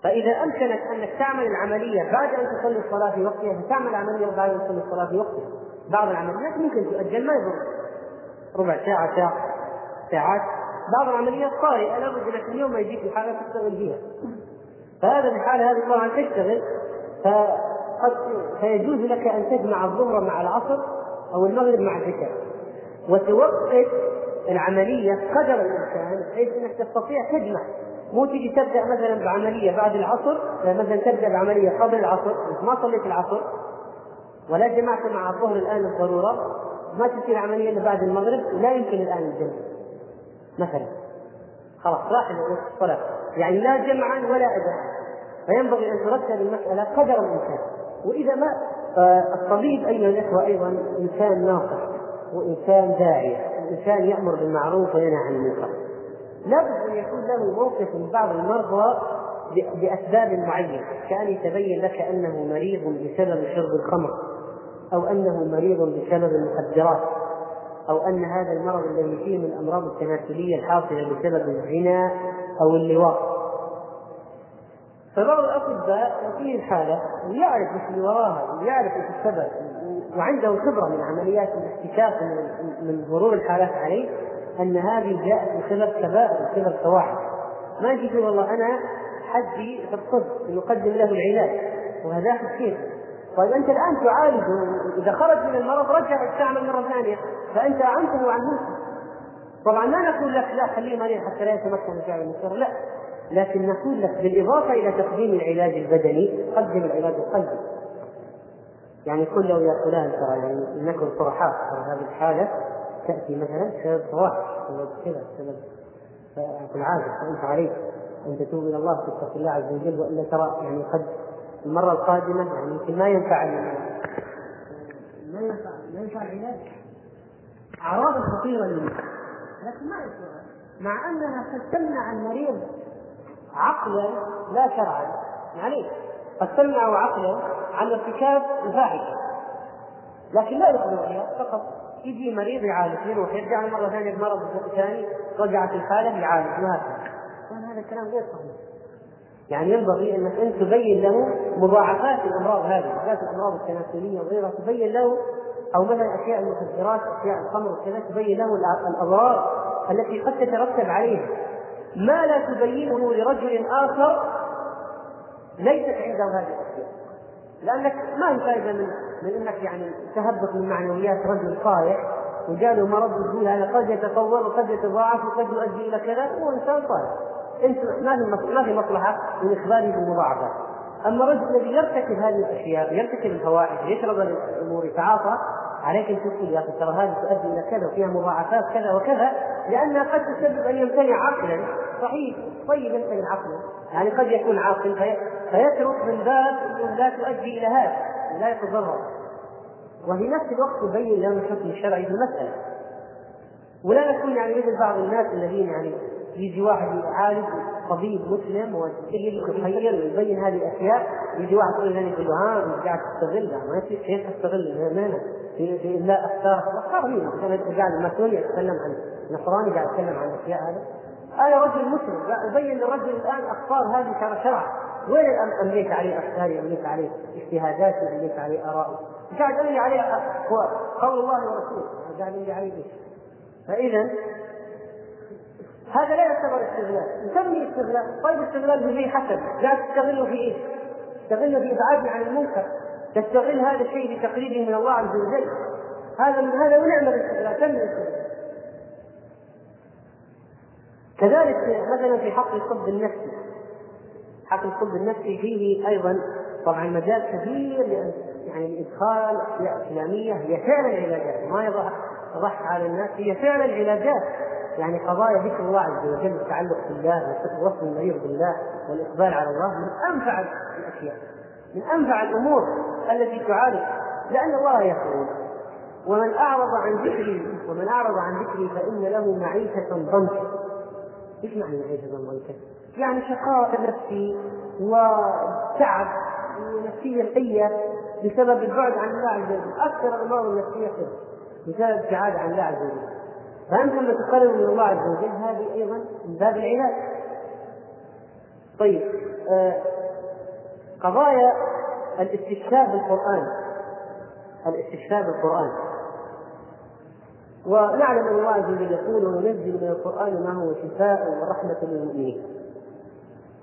فإذا أمكنك أنك تعمل العملية بعد أن تصلي الصلاة في وقتها فتعمل العملية بعد أن تصلي الصلاة في وقتها. بعض العمليات ممكن تؤجل ما يضر. ربع ساعة ساعة ساعات. بعض العمليات طارئة لابد انك اليوم ما يجيك حاله تشتغل فيها فهذا الحاله هذه طبعا تشتغل فقد فيجوز لك أن تجمع الظهر مع العصر أو المغرب مع العشاء. وتوقف العملية قدر الامكان بحيث إنك تستطيع تجمع. مو تجي تبدأ مثلا بعملية بعد العصر مثلا تبدأ بعملية قبل العصر ما صليت العصر ولا جمعت مع الظهر الآن الضرورة ما تصير عملية إلا بعد المغرب لا يمكن الآن الجمع. مثلا. خلاص راح الصلاة يعني لا جمعا ولا أداء. فينبغي أن ترتب المسألة قدر الإنسان وإذا ما الطبيب أيها الإخوة أيضا إنسان ناصح وإنسان داعية. إنسان يأمر بالمعروف وينهى عن المنكر. لابد أن يكون له موقف من بعض المرضى بأسباب معينة. كأن يتبين لك أنه مريض بسبب شرب الخمر أو أنه مريض بسبب المخدرات. أو أن هذا المرض الذي فيه من الأمراض التناسلية الحاصلة بسبب الزنا أو اللواط. فبعض الأطباء فيه الحالة ويعرف إيش اللي وراها ويعرف إيش السبب وعنده خبرة من عمليات الاستكشاف من مرور الحالات عليه أن هذه جاءت بسبب كبائر بسبب فواحش ما يجي يقول والله أنا حدي في الطب يقدم له العلاج وهذا كيف طيب أنت الآن تعالجه إذا خرج من المرض رجع يستعمل مرة ثانية فأنت اعنته عن نفسه طبعا لا نقول لك لا خليه مريض حتى لا يتمكن من فعل المنكر لا. لكن نقول لك بالإضافة إلى تقديم العلاج البدني قدم العلاج القلبي. يعني قل له يا فلان ترى يعني إنكم صرحاء ترى هذه الحالة تأتي مثلا بسبب فواحش بسبب كذا بسبب العاده فأنت عليك أن تتوب إلى الله وتتقي الله عز وجل وإلا ترى يعني قد المرة القادمة يعني يمكن ما ينفع ما ينفع ما ينفع العلاج. أعراض خطيرة للمرض. لكن ما مع أنها قد تمنع المريض عقلا لا شرعا. معليش قد تمنع عقلا عن ارتكاب الفاحشه لكن لا يقبل فقط يجي مريض يعالج يروح يرجع مرة ثانية بمرض ثاني رجعت الحالة يعالج وهكذا هذا الكلام غير صحيح. يعني ينبغي انك انت تبين له مضاعفات الأمراض هذه بالذات الأمراض التناسلية وغيرها تبين له أو مثلا أشياء المخدرات أشياء الخمر وكذا تبين له الأضرار التي قد تترتب عليها. ما لا تبينه لرجل آخر ليست عنده هذه الأشياء. لأنك ما هي فائده من من إنك يعني تهبط من معنويات رجل صالح وجاله مرض وتقول هذا قد يتطور وقد يتضاعف وقد يؤدي إلى كذا هو إنسان صالح. أنت ما في ما في مصلحة من اخباره بالمضاعفات أما الرجل الذي يرتكب هذه الأشياء يرتكب الفواحش يشرب الأمور يتعاطى عليك أن تقول يا أخي ترى هذه تؤدي إلى كذا وفيها مضاعفات كذا وكذا لأنها قد تسبب أن يمتنع عقلا. صحيح. طيب يمتنع عقلا. يعني قد يكون عاقل في... فيترك من باب لا تؤدي إلى هذا. لا يتضرر. وفي نفس الوقت تبين له الحكم الشرعي في المسألة. ولا نكون يعني مثل بعض الناس الذين يعني يجي واحد يعالج طبيب مسلم ويخير ويبين هذه الأشياء يجي واحد يقول له يقول ها انت قاعد تستغل ما كيف تستغل ما في في لا افكار افكار مين؟ قاعد الماسوني يتكلم عن نصراني قاعد يتكلم عن الأشياء هذا أنا رجل مسلم أبين للرجل الآن افكار هذه شرع شرع وين امليت عليه أفكاري؟ امليت عليه اجتهاداتي؟ امليت عليه آرائي؟ قاعد أملي عليه قول الله ورسوله. قاعد أملي عليه؟ فاذا هذا لا يعتبر استغلال. نسمي استغلال. طيب استغلال بشيء حسن. لا تستغله في إيش؟ تستغله في ابعاد عن المنكر. تستغل هذا الشيء لتقريبه من الله عز وجل. هذا من هذا ونعم الاستغلال. تم الاستغلال. كذلك مثلا في حق الطب النفسي. حق الطب النفسي فيه أيضا طبعا مجال كبير لأن يعني لادخال اشياء إسلامية هي فعلا علاجات. ما يضح على الناس هي فعلا علاجات. يعني قضايا ذكر الله عز وجل التعلق بالله ووصف المريض بالله والإقبال على الله من أنفع الأشياء من أنفع الأمور التي تعالج لأن الله يقول ومن أعرض عن ذكري ومن أعرض عن ذكري فإن له معيشة ضنكا. إيش معنى معيشة ضنكا؟ يعني شقاء نفسي وتعب ونفسية سيئة بسبب البعد عن الله عز وجل. أكثر الامراض النفسية كذا بسبب الابتعاد عن الله عز وجل. فأنت لما تقرب من الله عز وجل هذه أيضا من باب العلاج. طيب آه قضايا الاستشفاء بالقرآن. الاستشفاء بالقرآن. ونعلم أن الله عز وجل يقول وننزل من القرآن ما هو شفاء ورحمة للمؤمنين.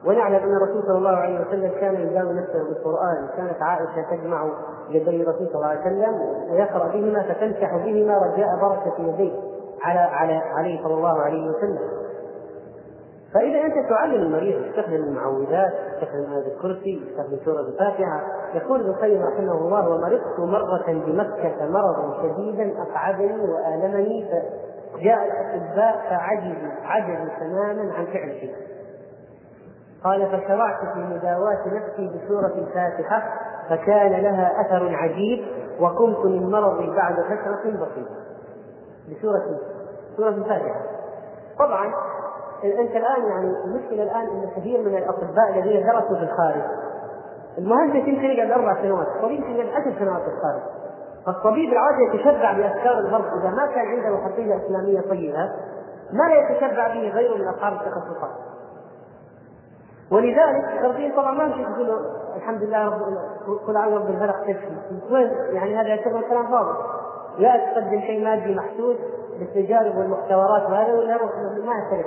ونعلم أن الرسول صلى الله عليه وسلم كان يداوي نفسه بالقرآن. كانت عائشة تجمع يدي الرسول صلى الله عليه وسلم ويقرأ بهما فتمسح بهما رجاء بركة يديه. على على عليه صلى الله عليه وسلم. فإذا أنت تعلم المريض يستخدم المعوذات يستخدم هذا الكرسي يستخدم سورة الفاتحة يقول ابن القيم رحمه الله ومرضت مرة بمكة مرضا شديدا أقعدني وآلمني فجاء الأطباء فعجزوا عجزوا تماما عن فعل شيء. قال فشرعت في مداواة نفسي بسورة الفاتحة فكان لها أثر عجيب وقمت من مرضي بعد فترة بسيطة. بسورة سورة الفاتحة. طبعا أنت الآن يعني المشكلة الآن إن كثير من الأطباء الذين درسوا في الخارج. المهندس يمكن يقعد أربع سنوات، الطبيب يمكن يقعد عشر سنوات في الخارج. فالطبيب العادي يتشبع بأفكار الغرب إذا ما كان عنده خلفيه إسلامية طيبة ما يتشبع به غيره من اصحاب التخصصات. ولذلك الغربيين طبعا ما يمكن يقولوا الحمد لله رب كل عام رب الفلق تكفي. يعني هذا يعتبر كلام فاضي. لا تقدم شيء مادي محسوس. بالتجارب والمختبرات وهذا ولا ما يختلف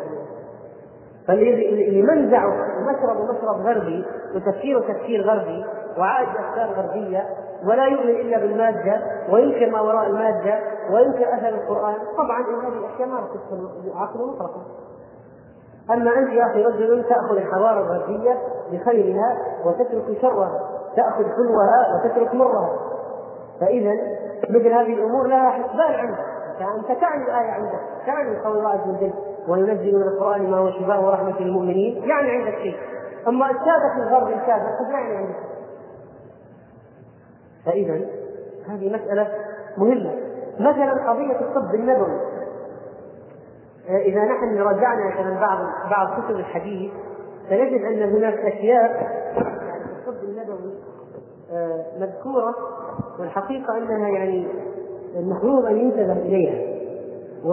فاللي منزعه مشرب مشرب غربي وتفكيره تفكير غربي وعائد أفكار غربية ولا يؤمن إلا بالمادة وينكر ما وراء المادة وينكر أثر القرآن. طبعا هذه الأشياء ما تدخل عقله مطلقا أما أنت يا أخي رجل تأخذ الحضاره الغربية بخيرها وتترك شرها تأخذ حلوها وتترك مرها. فاذا مثل هذه الأمور لها حسبان عندك انت تعني الآية عندك. تعني قول الله عز وجل وينزل من القرآن ما هو شفاء ورحمة للمؤمنين. يعني عندك شيء. أما استاذك الغرب الكافر قد يعني عندك. فإذا هذه مسألة مهمة. مثلا قضية الطب النبوي. إذا نحن راجعنا مثلا بعض بعض كتب الحديث سنجد أن هناك أشياء يعني في الطب النبوي آه، مذكورة والحقيقة أنها يعني المفروض أن ينتبه إليها. و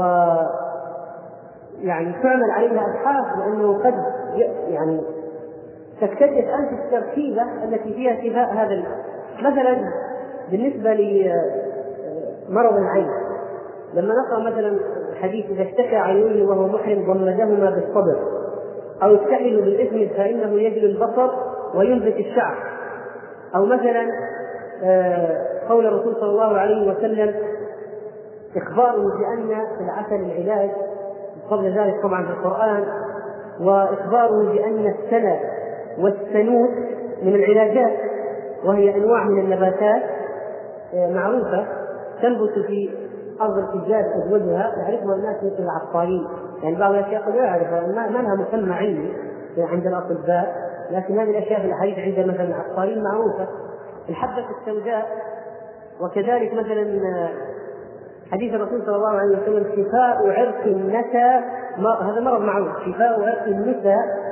يعني تعمل عليها أبحاث لأنه قد يعني تكتشف انت التركيبة التي فيها شفاء هذا مثلا بالنسبة لمرض العين. لما نقرأ مثلا حديث إذا اشتكى عينيه وهو محرم ضمدهما بالصبر أو يكتحل بالإثم فإنه يجل البصر وينبت الشعر. أو مثلا قول الرسول صلى الله عليه وسلم إخباره بأن العسل العلاج قبل ذلك طبعا في القرآن وإخباره بأن السنة والسنوس من العلاجات وهي أنواع من النباتات آه، معروفة تنبت في أرض الحجاز أزواجها يعرفها الناس مثل العطارين. يعني بعض الأشياء قد لا يعرفها ما لها مسمى علمي عند الأطباء لكن هذه الأشياء في الحديث عند مثلا العطارين معروفة. الحبة السوداء وكذلك مثلا حديث الرسول صلى الله عليه وسلم شفاء عرق النساء هذا مرض معروف شفاء عرق النساء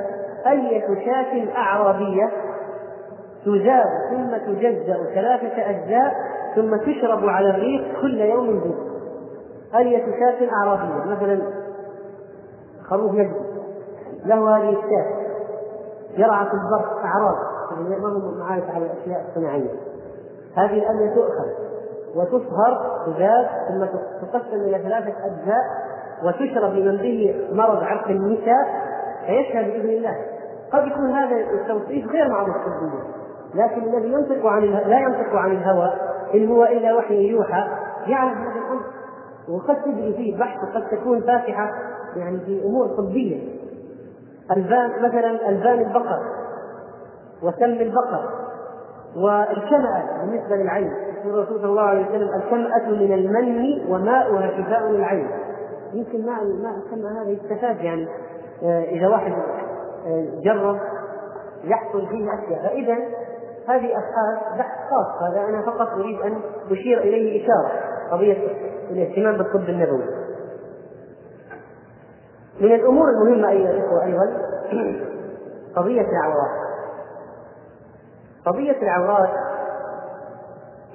أية شاة أعرابية تزاد ثم تجزأ ثلاثة أجزاء ثم تشرب على الريق كل يوم جزء أية شاة أعرابية مثلا خروف نجدي له هذه الشاة يرعى في البر أعراب ما هو معارف على الأشياء الصناعية هذه الأمية تؤخذ وتصهر تزاد ثم تقسم إلى ثلاثة أجزاء وتشرب لمن به مرض عرق النساء فيشفى بإذن الله. قد يكون هذا التوصيف غير معروف طبيا لكن الذي ينطق عن لا ينطق عن الهوى إن هو إلا وحي يوحى يعلم هذا الأمر. وقد تجري فيه بحث وقد تكون فاتحة يعني في أمور طبية. البان مثلا ألبان البقر. وسم البقر. والكمأة بالنسبة للعين. يقول الرسول صلى الله عليه وسلم الكمأة من المن وماؤها شفاء للعين. يمكن ماء ماء الكمأة هذا يستفاد يعني آه، إذا واحد آه، جرب يحصل فيه أشياء. فإذا هذه أبحاث بحث خاص. هذا أنا فقط أريد أن أشير إليه إشارة. قضية الاهتمام بالطب النبوي. من الأمور المهمة أيها الإخوة أيضا قضية العورات قضية العورات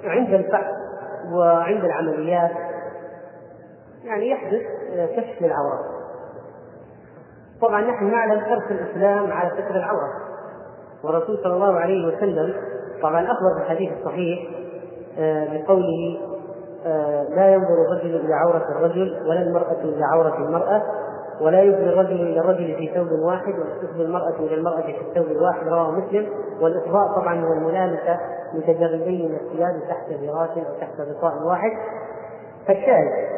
عند الفحص وعند العمليات يعني يحدث كشف للعورات طبعا نحن نعلم حرص الإسلام على ستر العوره والرسول صلى الله عليه وسلم طبعا أخبر في الحديث الصحيح آه، بقوله آه، لا ينظر الرجل إلى عورة الرجل ولا المرأة إلى عورة المرأة. ولا يفضي الرجل إلى الرجل في ثوب واحد ولا المرأة إلى المرأة في الثوب الواحد رواه مسلم. والافضاء طبعا هو الملامسة متجردين من الثياب تحت فراش أو تحت غطاء واحد. فالشاهد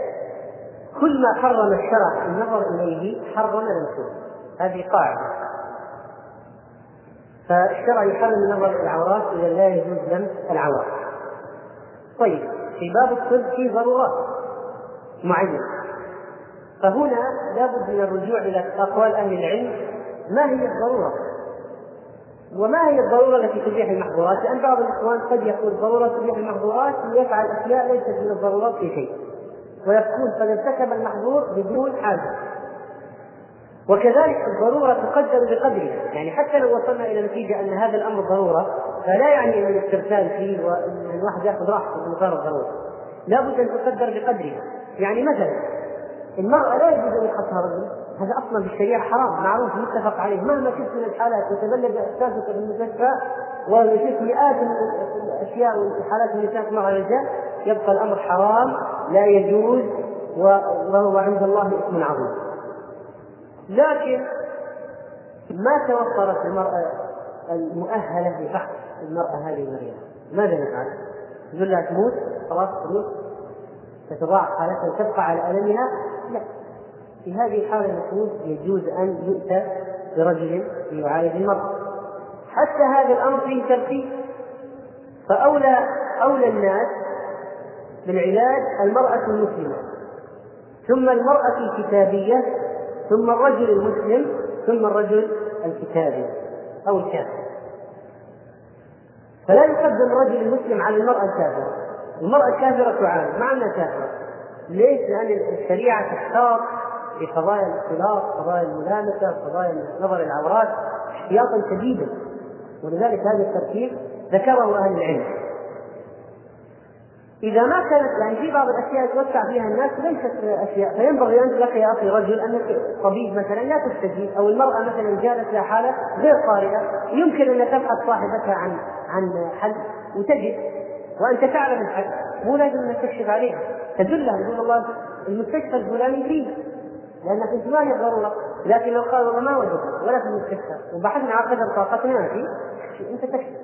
كل ما حرم الشرع النظر إليه حرم المكروه هذه قاعدة. فالشرع يحرم النظر إلى العورات إذا لا يجوز لمس العورات طيب في باب الطب في ضرورات معينه فهنا لابد من الرجوع إلى أقوال أهل العلم. ما هي الضرورة؟ وما هي الضرورة التي تبيح المحظورات؟ لأن بعض الإخوان قد يقول ضرورة تبيح المحظورات ليفعل أشياء ليست من الضرورات في شيء. ويكون قد ارتكب المحظور بدون حاجة. وكذلك الضرورة تقدر بقدرها يعني حتى لو وصلنا إلى نتيجة أن هذا الأمر ضرورة فلا يعني أن الاسترسال فيه وأن الواحد يأخذ راحته بمقدار الضرورة. لابد أن تقدر بقدرها يعني مثلا المرأة لا يجوز أن يخصها رجل. هذا أصلا في الشريعة حرام. معروف متفق عليه. مهما شفت من الحالات يتبلد إحساسك في المستشفى ويشوف مئات الأشياء وحالات النساء مع الرجال يبقى الأمر حرام لا يجوز وهو عند الله اسم عظيم. لكن ما توفرت المرأة المؤهلة لفحص المرأة هذه المريضة؟ ماذا نفعل؟ نقول لها تموت خلاص تموت. تتضاعف حالتها وتبقى على ألمها؟ لا. في هذه الحالة المفروض يجوز أن يؤتى برجل ليعالج المرض. حتى هذا الأمر فيه ترتيب. فأولى أولى الناس بالعلاج المرأة المسلمة. ثم المرأة الكتابية ثم الرجل المسلم ثم الرجل الكتابي أو الكافر. فلا يقدم الرجل المسلم على المرأة الكافرة. المرأة الكافرة تعالج مع أنها كافرة. ليش؟ لأن الشريعة تحتاط في قضايا الاختلاط، قضايا الملامسة، قضايا نظر العورات احتياطا شديدا. ولذلك هذا الترتيب ذكره أهل العلم. إذا ما كانت يعني في بعض الأشياء يتوسع فيها الناس ليست أشياء فينبغي أنت لك يا أخي رجل أنك طبيب مثلا لا تستجيب أو المرأة مثلا جالت لها حالة غير طارئة يمكن أن تبحث صاحبتها عن عن حل وتجد وأنت تعلم الحل مو لازم إنك تكشف عليها. تدلها يقول الله المستشفى الفلاني فيه. لانك انت ما هي ضروره لكن لو قال والله ما وجدنا ولا في المستشفى. وبحثنا عن قدر طاقتنا ما أنت تكشف.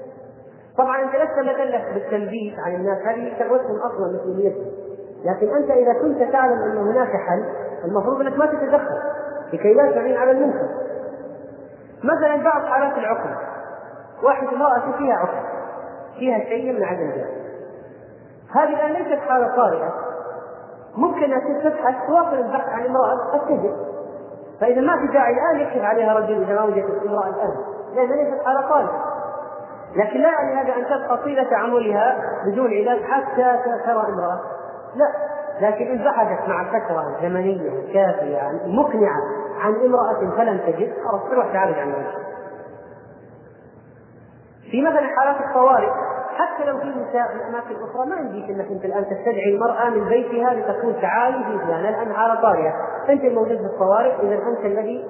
طبعا أنت لست مكلف بالتنبيه عن الناس. هذه شغلتهم أصلا مسؤوليتهم لكن أنت إذا كنت تعلم أن هناك حل المفروض أنك ما تتدخل. لكي لا تعين على المنكر. مثلا بعض حالات العقم واحد امرأة فيها عقم فيها شيء يمنع الانجاب هذه الآن ليست حالة طارئة. ممكن أن تبحث تواصل البحث عن امرأة قد تجد فإذا ما في داعي الآن يكشف عليها رجل إذا ما وجدت امرأة الآن. لأنها ليست حالة طارئة. لكن لا يعني هذا أن تبقى طيلة عمرها بدون علاج حتى ترى امرأة. لا. لكن إن بحثت مع فترة زمنية كافية مقنعة عن امرأة فلم تجد خلاص تروح تعالج عن. في مثلا حالات الطوارئ حتى لو في نساء في الاماكن الاخرى ما يمديك إنك أنت الآن تستدعي المرأة من بيتها لتكون تعالي في فلان الان حاله طارئه أنت الموجود في الطوارئ إذا أنت الذي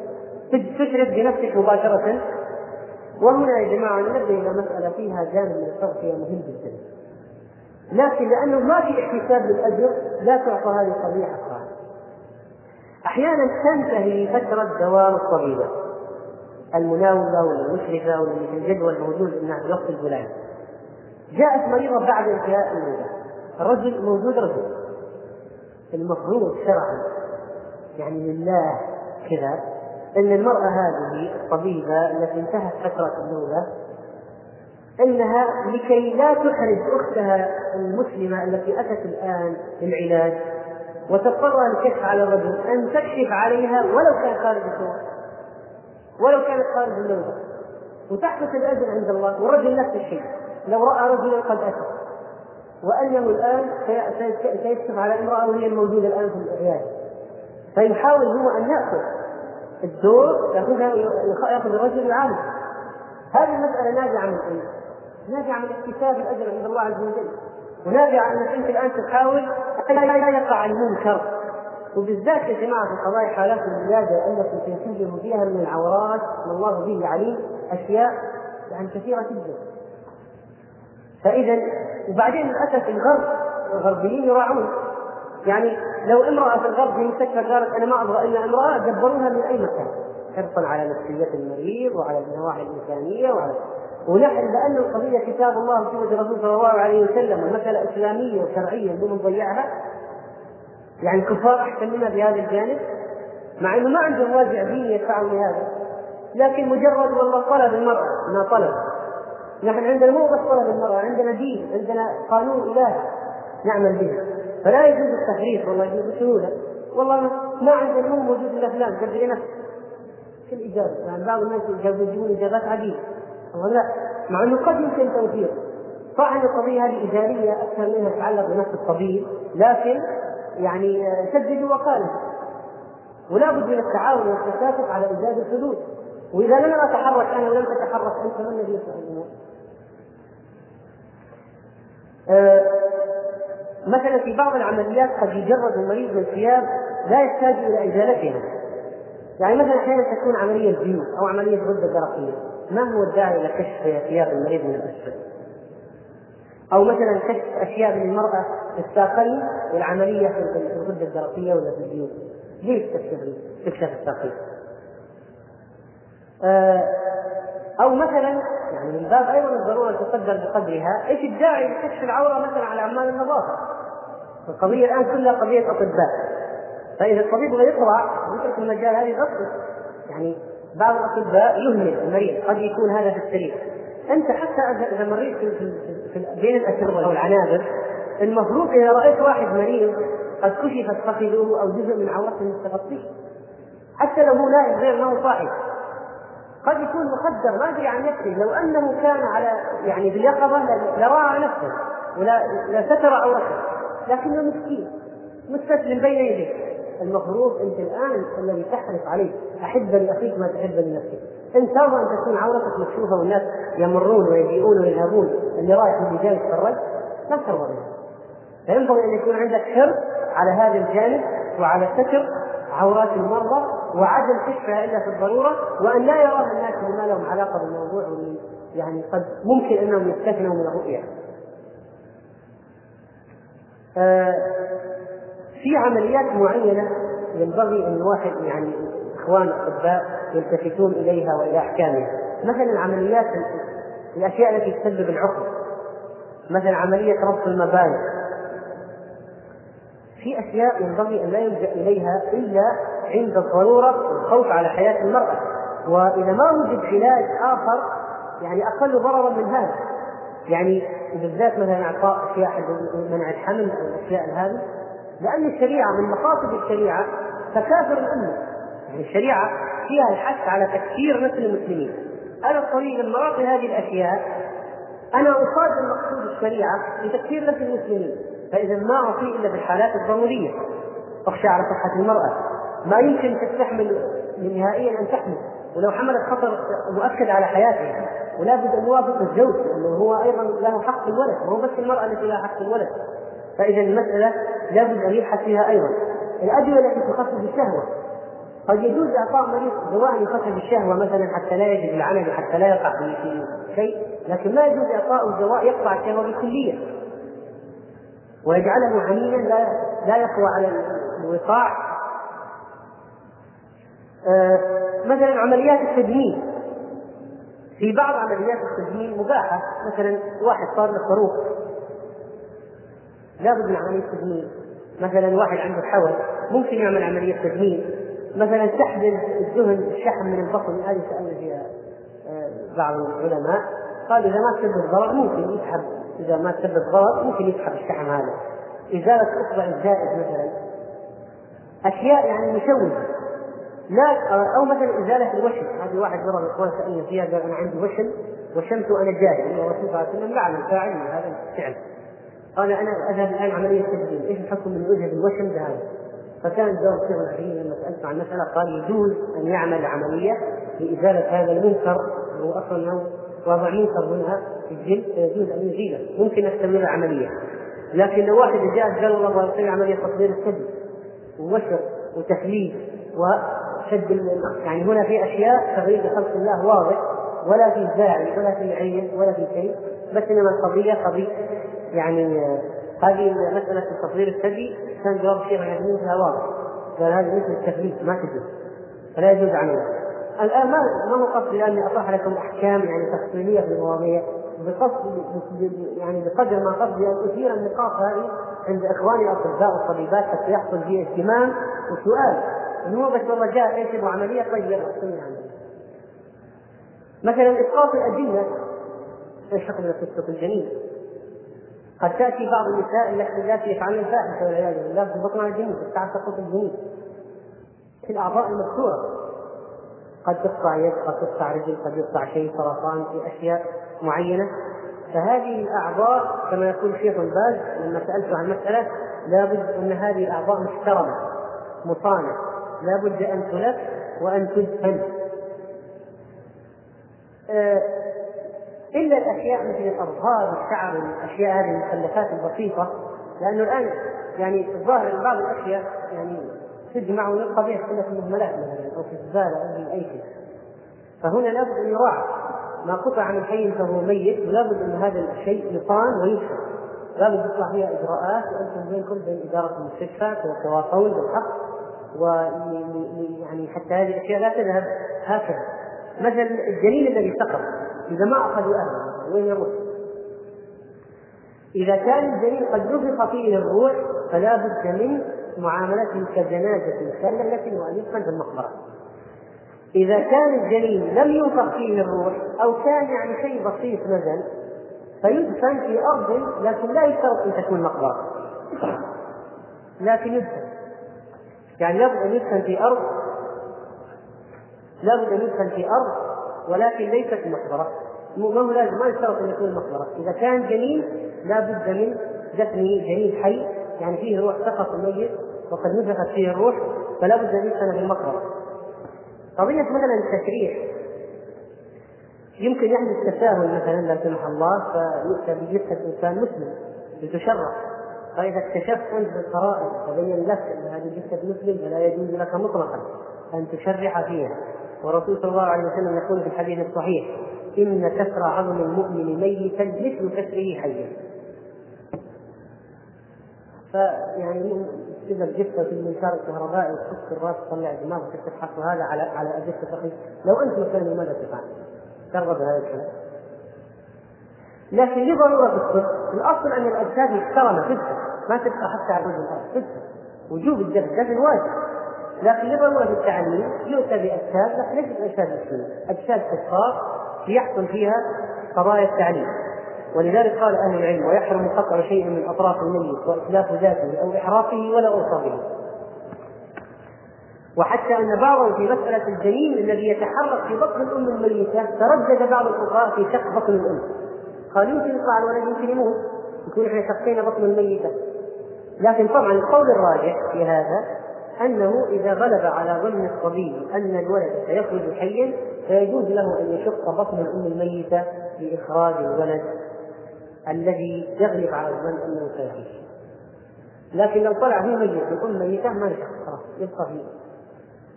تشرف بنفسك مباشرة. وهنا يا جماعة ننبه إلى مسألة فيها جانب من التغطيه مهم جدا. لكن لأنه ما في احتساب للأجر لا تعطى هذه حقها أحيانا تنتهي فترة دوام الطبيبه المناوبه ولا المشرفه ولا في الجدول الموجود في الوقت الفلاني جاءت مريضة بعد انتهاء المدة الرجل موجود رجل. المفروض شرعا. يعني لله كذا. إن المرأة هذه الطبيبة التي انتهت فترة النوبة إنها لكي لا تحرج أختها المسلمة التي أتت الآن للعلاج وتضطر الكشف على الرجل أن تكشف عليها ولو كان خارج الصور ولو كانت خارج النوبة وتحدث الأجر عند الله والرجل نفس الشيء لو رأى رجلا قد اتى وأنه الآن سيكشف على امرأة وهي الموجودة الآن في العياده فيحاول هو أن يأخذ الدور يأخذها يأخذ الرجل العالم هذه المسألة نابعة من اين؟ نابعة من اكتساب الأجر عند الله عز وجل. ونابعة انك انت الآن تحاول لا يقع المنكر. وبالذات يا جماعة في قضايا حالات الولاده التي تنتج فيها من العورات والله به عليم أشياء يعني كثيرة جدا. فإذا وبعدين للاسف الغرب الغربيين يراعون. يعني لو امرأة في الغرب في مستشفى قالت أنا ما أبغى إلا امرأة جبروها من أي مكان؟ حرصا على نفسية المريض وعلى النواحي الإنسانية وعلى ونحن لأن القضية كتاب الله وسنه الرسول صلى الله عليه وسلم والمساله إسلامية وشرعية بدون نضيعها يعني الكفار احسن بهذا الجانب مع إنه ما عندهم وازع ديني يدفعهم لهذا. لكن مجرد والله طلب المرأة ما طلب. نحن عندنا مو بس طلب المرأة عندنا دين عندنا قانون إلهي نعمل به. فلا يجوز التحريف والله يجوز بسهولة والله ما عندنا مو موجود إلا فلان قدر نفسه. كل إجابة. يعني بعض الناس يجيبون إجابات عجيبة والله لا. مع أنه قد يمكن توفير صح أن القضية هذه إدارية أكثر منها تتعلق بنفس الطبيب. لكن يعني سددوا وقالوا. ولا بد من التعاون والتكاتف على إيجاد الحدود. وإذا لم أتحرك أنا ولم أتحرك أنت ما الذي يفعل الأمور؟ آه مثلا في بعض العمليات قد يجرد المريض من ثياب لا يحتاج إلى إزالتها. يعني مثلا أحيانا تكون عملية جيوب أو عملية غدة درقيه، ما هو الداعي إلى كشف ثياب المريض من الأسفل؟ أو مثلا كشف اشياء من المرأة في الساقين والعملية في الغدة الدرقيه ولا في الجيوب. ليش تكشف تكشف الساقين؟ آه أو مثلا يعني من باب أيضا الضرورة تقدر بقدرها، إيش الداعي لكشف العورة مثلا على عمال النظافة؟ القضية الآن كلها قضية أطباء. فإذا الطبيب يبغى يطلع يترك المجال هذه غصب يعني بعض الأطباء يهمل المريض قد يكون هذا في السرير. أنت حتى اذا مريت في, بين الأسرة أو العنابر المفروض إذا رأيت واحد مريض قد كشفت فخذه أو جزء من عورته تغطيه. حتى لو هو نائم غير انه صاحي قد يكون مقدر ما أدري عن نفسه لو أنه كان على يعني باليقظة لراعى نفسه ولا لستر عورته لكنه مسكين مستسلم بين يديه. المفروض أنت الآن الذي تحرص عليه. أحب لاخيك ما تحب لنفسك إن ترضى أن تكون عورتك مكشوفة والناس يمرون ويجيئون ويذهبون. اللي رايح من رجال يتفرج لا ترضى فينبغي أن يكون عندك حرص على هذا الجانب وعلى ستر عورات المرضى وعدم كشفها إلا في الضرورة وأن لا يراها الناس بما لهم علاقة بالموضوع يعني قد ممكن إنهم يستثنوا من الرؤيه. آه في عمليات معينة ينبغي أن الواحد يعني اخوان الأطباء يلتفتون إليها وإلى أحكامها، مثلا عمليات الأشياء التي تسبب العقم مثلا عملية ربط المباني. في أشياء ينبغي أن لا يلجأ إليها إلا عند الضروره والخوف على حياة المرأة. وإذا ما وجد علاج آخر يعني أقل ضررا من هذا. يعني بالذات مثلا إعطاء أشياء منع الحمل أو الأشياء هذه لأن الشريعة من مقاصد الشريعة تكاثر الأمة. يعني الشريعة فيها الحث على تكثير نسل المسلمين. أنا الطريق لما هذه الأشياء أنا أصادم مقصود الشريعة لتكثير نسل المسلمين. فإذا ما أعطي إلا في الحالات الضرورية. أخشى على صحة المرأة. ما يمكن تستحمل نهائيا أن تحمل. ولو حملت خطر مؤكد على حياتها ولا بد أن يوافق الزوج لأنه هو أيضا له حق في الولد وهو بس المرأة التي لها حق في الولد. فإذا المسألة لابد أن يبحث فيها أيضا. الأدوية التي تخفف الشهوة. قد يجوز إعطاء مريض دواء يخفف الشهوة مثلا حتى لا يجد العنب حتى لا يقع في شيء لكن ما يجوز إعطاء دواء يقطع الشهوة بالكلية ويجعله عنينا لا لا يقوى على الوقاع. آه مثلا عمليات التجميل. في بعض عمليات التجميل مباحة. مثلا واحد صار له صاروخ لابد من عملية تجميل. مثلا واحد عنده حول ممكن يعمل عملية تجميل. مثلا سحب الدهن الشحم من البطن. هذه سألنا فيها آه، بعض العلماء. قال إذا ما تسبب ضرر ممكن يسحب. إذا ما تسبب ضرر ممكن يسحب الشحم هذا. إزالة إصبع الزائد مثلا. أشياء يعني مشوهة. لا أو مثلا إزالة الوشم. هذه واحد مرة من الإخوان سألني فيها قال أنا عندي وشم. وشمت وأنا جاهل. الرسول صلى الله عليه وسلم لعن الفاعل هذا الفعل. قال أنا أذهب الآن عملية تجميل، إيش الحكم من وجه الوشم؟ بهذا؟ فكان جواب الشيخ الحكيم لما سالته عن المساله قال يجوز أن يعمل عملية لإزالة هذا المنكر. هو أصلا هو وضع منكر هنا في الجلد فيجوز ان يزيله، ممكن يستمر العملية. لكن لو واحد جاء قال والله يسوي عملية تطهير الثدي ووشر وتخليف وشد يعني هنا في أشياء تغيير خلق الله واضح ولا في داعي ولا في عين ولا في شيء بس إنما القضية قضية. يعني هذه مسألة تصوير الثدي. كان جواب الشيخ فيها واضح. قال هذه مثل التكليف ما تجوز. فلا يجوز عملها الآن ما ما هو قصدي أني أطرح لكم أحكام يعني تفصيلية في المواضيع. بقصد يعني بقدر ما قصدي أن أثير النقاط هذه عند إخواني الأطباء والطبيبات حتى يحصل فيه اهتمام وسؤال. إن هو بس والله جاء إيش يبغى عملية طيب سوي عملية مثلا إسقاط الأدلة. إيش حكم تسقط الجنين؟ قد تأتي بعض النساء التي يفعلن الفاحشة والعياذ بالله. في بطنها الجنين. تستعد سقوط الجنين. في الأعضاء المكسوره قد تقطع يد قد تقطع رجل قد يقطع شيء سرطان في أشياء معينة. فهذه الأعضاء كما يقول شيخ الباز لما سالته عن المساله لابد أن هذه الأعضاء محترمة مصانه لابد أن تلف وأن تدفن. آه إلا الأشياء مثل الأظهار والشعر والأشياء هذه المخلفات البسيطة لأنه الآن يعني الظاهر بعض الأشياء يعني تجمع ويبقى بها في المهملات مثلا أو في الزبالة أو في أي شيء. فهنا لابد أن يراعى ما قطع من حي فهو ميت ولابد أن هذا الشيء يصان ويدفن لابد يطلع فيها إجراءات وأنتم بينكم بين إدارة المستشفى تتواصون بالحق و يعني حتى هذه الأشياء لا تذهب هكذا. مثلا الجنين الذي سقط إذا ما أخذوا أهله وين يروح؟ إذا كان الجنين قد نفخ فيه الروح فلا بد من معاملته كجنازة كاملة وأن في المقبرة. إذا كان الجنين لم ينفخ فيه الروح أو كان يعني شيء بسيط نزل فيدفن في أرض لكن لا يشترط أن تكون مقبرة. لكن يدفن. يعني لابد أن يدفن في أرض لابد أن يدفن في أرض ولكن ليست مقبرة ما هو لازم ما يشترط أن يكون مقبرة إذا كان جنين لا بد من دفنه جنين حي يعني فيه روح سقط الميت وقد نفخت فيه الروح فلا بد أن يدفن في المقبرة. قضية مثلا التشريح. يمكن يحدث تساهل مثلا لا سمح الله فيؤتى بجثة إنسان مسلم لتشرح. فإذا اكتشفت أنت بالقرائن تبين لك أن هذه جثة مسلم فلا يجوز لك مطلقا أن تشرح فيها. والرسول صلى الله عليه وسلم يقول في الحديث الصحيح إن كسر عظم المؤمن ميتا مثل كسره حيا. فيعني إذا الجثة في المنشار الكهربائي وتفك الراس تطلع الدماغ وتفتح هذا على على أجهزة أخي لو أنت مكانه ماذا تفعل؟ ترغب هذا الكلام. لكن لضرورة الصدق الأصل أن الأجساد محترمة تدفن ما تبقى حتى على وجه الأرض تدفن وجوب الدفن دفن واجب لكن لضرورة التعليم يؤتى بأجساد. لكن ليست أجساد مسلمة. أجساد كفار يحصل فيها قضايا التعليم. ولذلك قال أهل العلم ويحرم قطع شيء من أطراف الميت وإتلاف ذاته أو إحراقه ولا به. وحتى أن بعضهم في مسألة الجنين الذي يتحرك في بطن الأم الميتة تردد بعض الفقهاء في شق بطن الأم. قال يمكن يطلع الولد يمكن يموت يكون إحنا شقينا بطن الميتة. لكن طبعا القول الراجح في هذا أنه إذا غلب على ظن الطبيب أن الولد سيخرج حيا فيجوز له أن يشق بطن الأم الميتة لإخراج الولد. الذي يغلب على الظن أنه سيعيش لكن لو طلع فيه ميت الام ميته ما خلاص يبقى فيه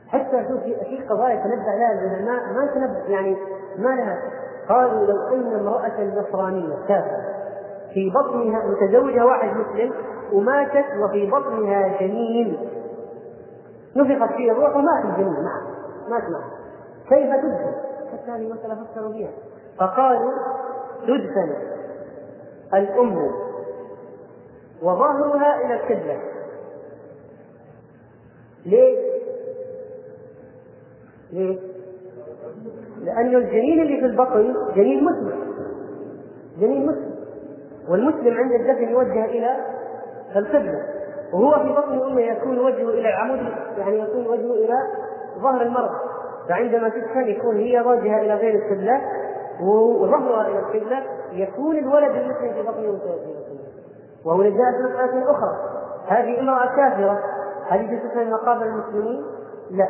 حتى شوف في قضايا تنبأ لها العلماء ما تنبأ يعني ما لها. قالوا لو أن امرأة نصرانية كافرة في بطنها متزوجة واحد مسلم وماتت وفي بطنها جنين. نفخت فيه الروح ومات الجنين معه مات معه كيف تدفن؟ حتى هذه مسألة فكروا فيها. فقالوا تدفن. الأم وظهرها إلى القبلة ليش؟ ليش؟ لأن الجنين اللي في البطن جنين مسلم. جنين مسلم. والمسلم عند الدفن يوجه إلى القبلة. وهو في بطن أمه يكون وجهه إلى العمود يعني يكون وجهه إلى ظهر المرأة فعندما تدفن يكون هي واجهة إلى غير القبلة وظهرها إلى القبلة يكون الولد المسلم في إلى القبلة وهنا جاءت مسألة أخرى. هذه امرأة كافرة. هل تدفن مقابر المسلمين؟ لا.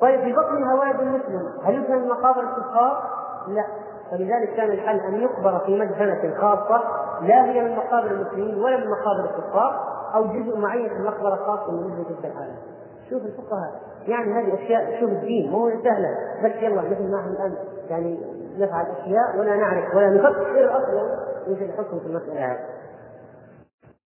طيب في بطنها ولد مسلم هل يدفن مقابر الكفار؟ لا. فلذلك كان الحل أن يقبر في مدفنة خاصة لا هي من مقابر المسلمين ولا من مقابر الكفار أو جزء معين في مقبرة خاصة من مثل تلك. شوف الفقهاء. يعني هذه أشياء شوف الدين مو سهلة. بس يلا مثل ما إحنا الآن. يعني نفعل أشياء ولا نعرف ولا نفكر أصلا وش الحكم في المسألة هذه.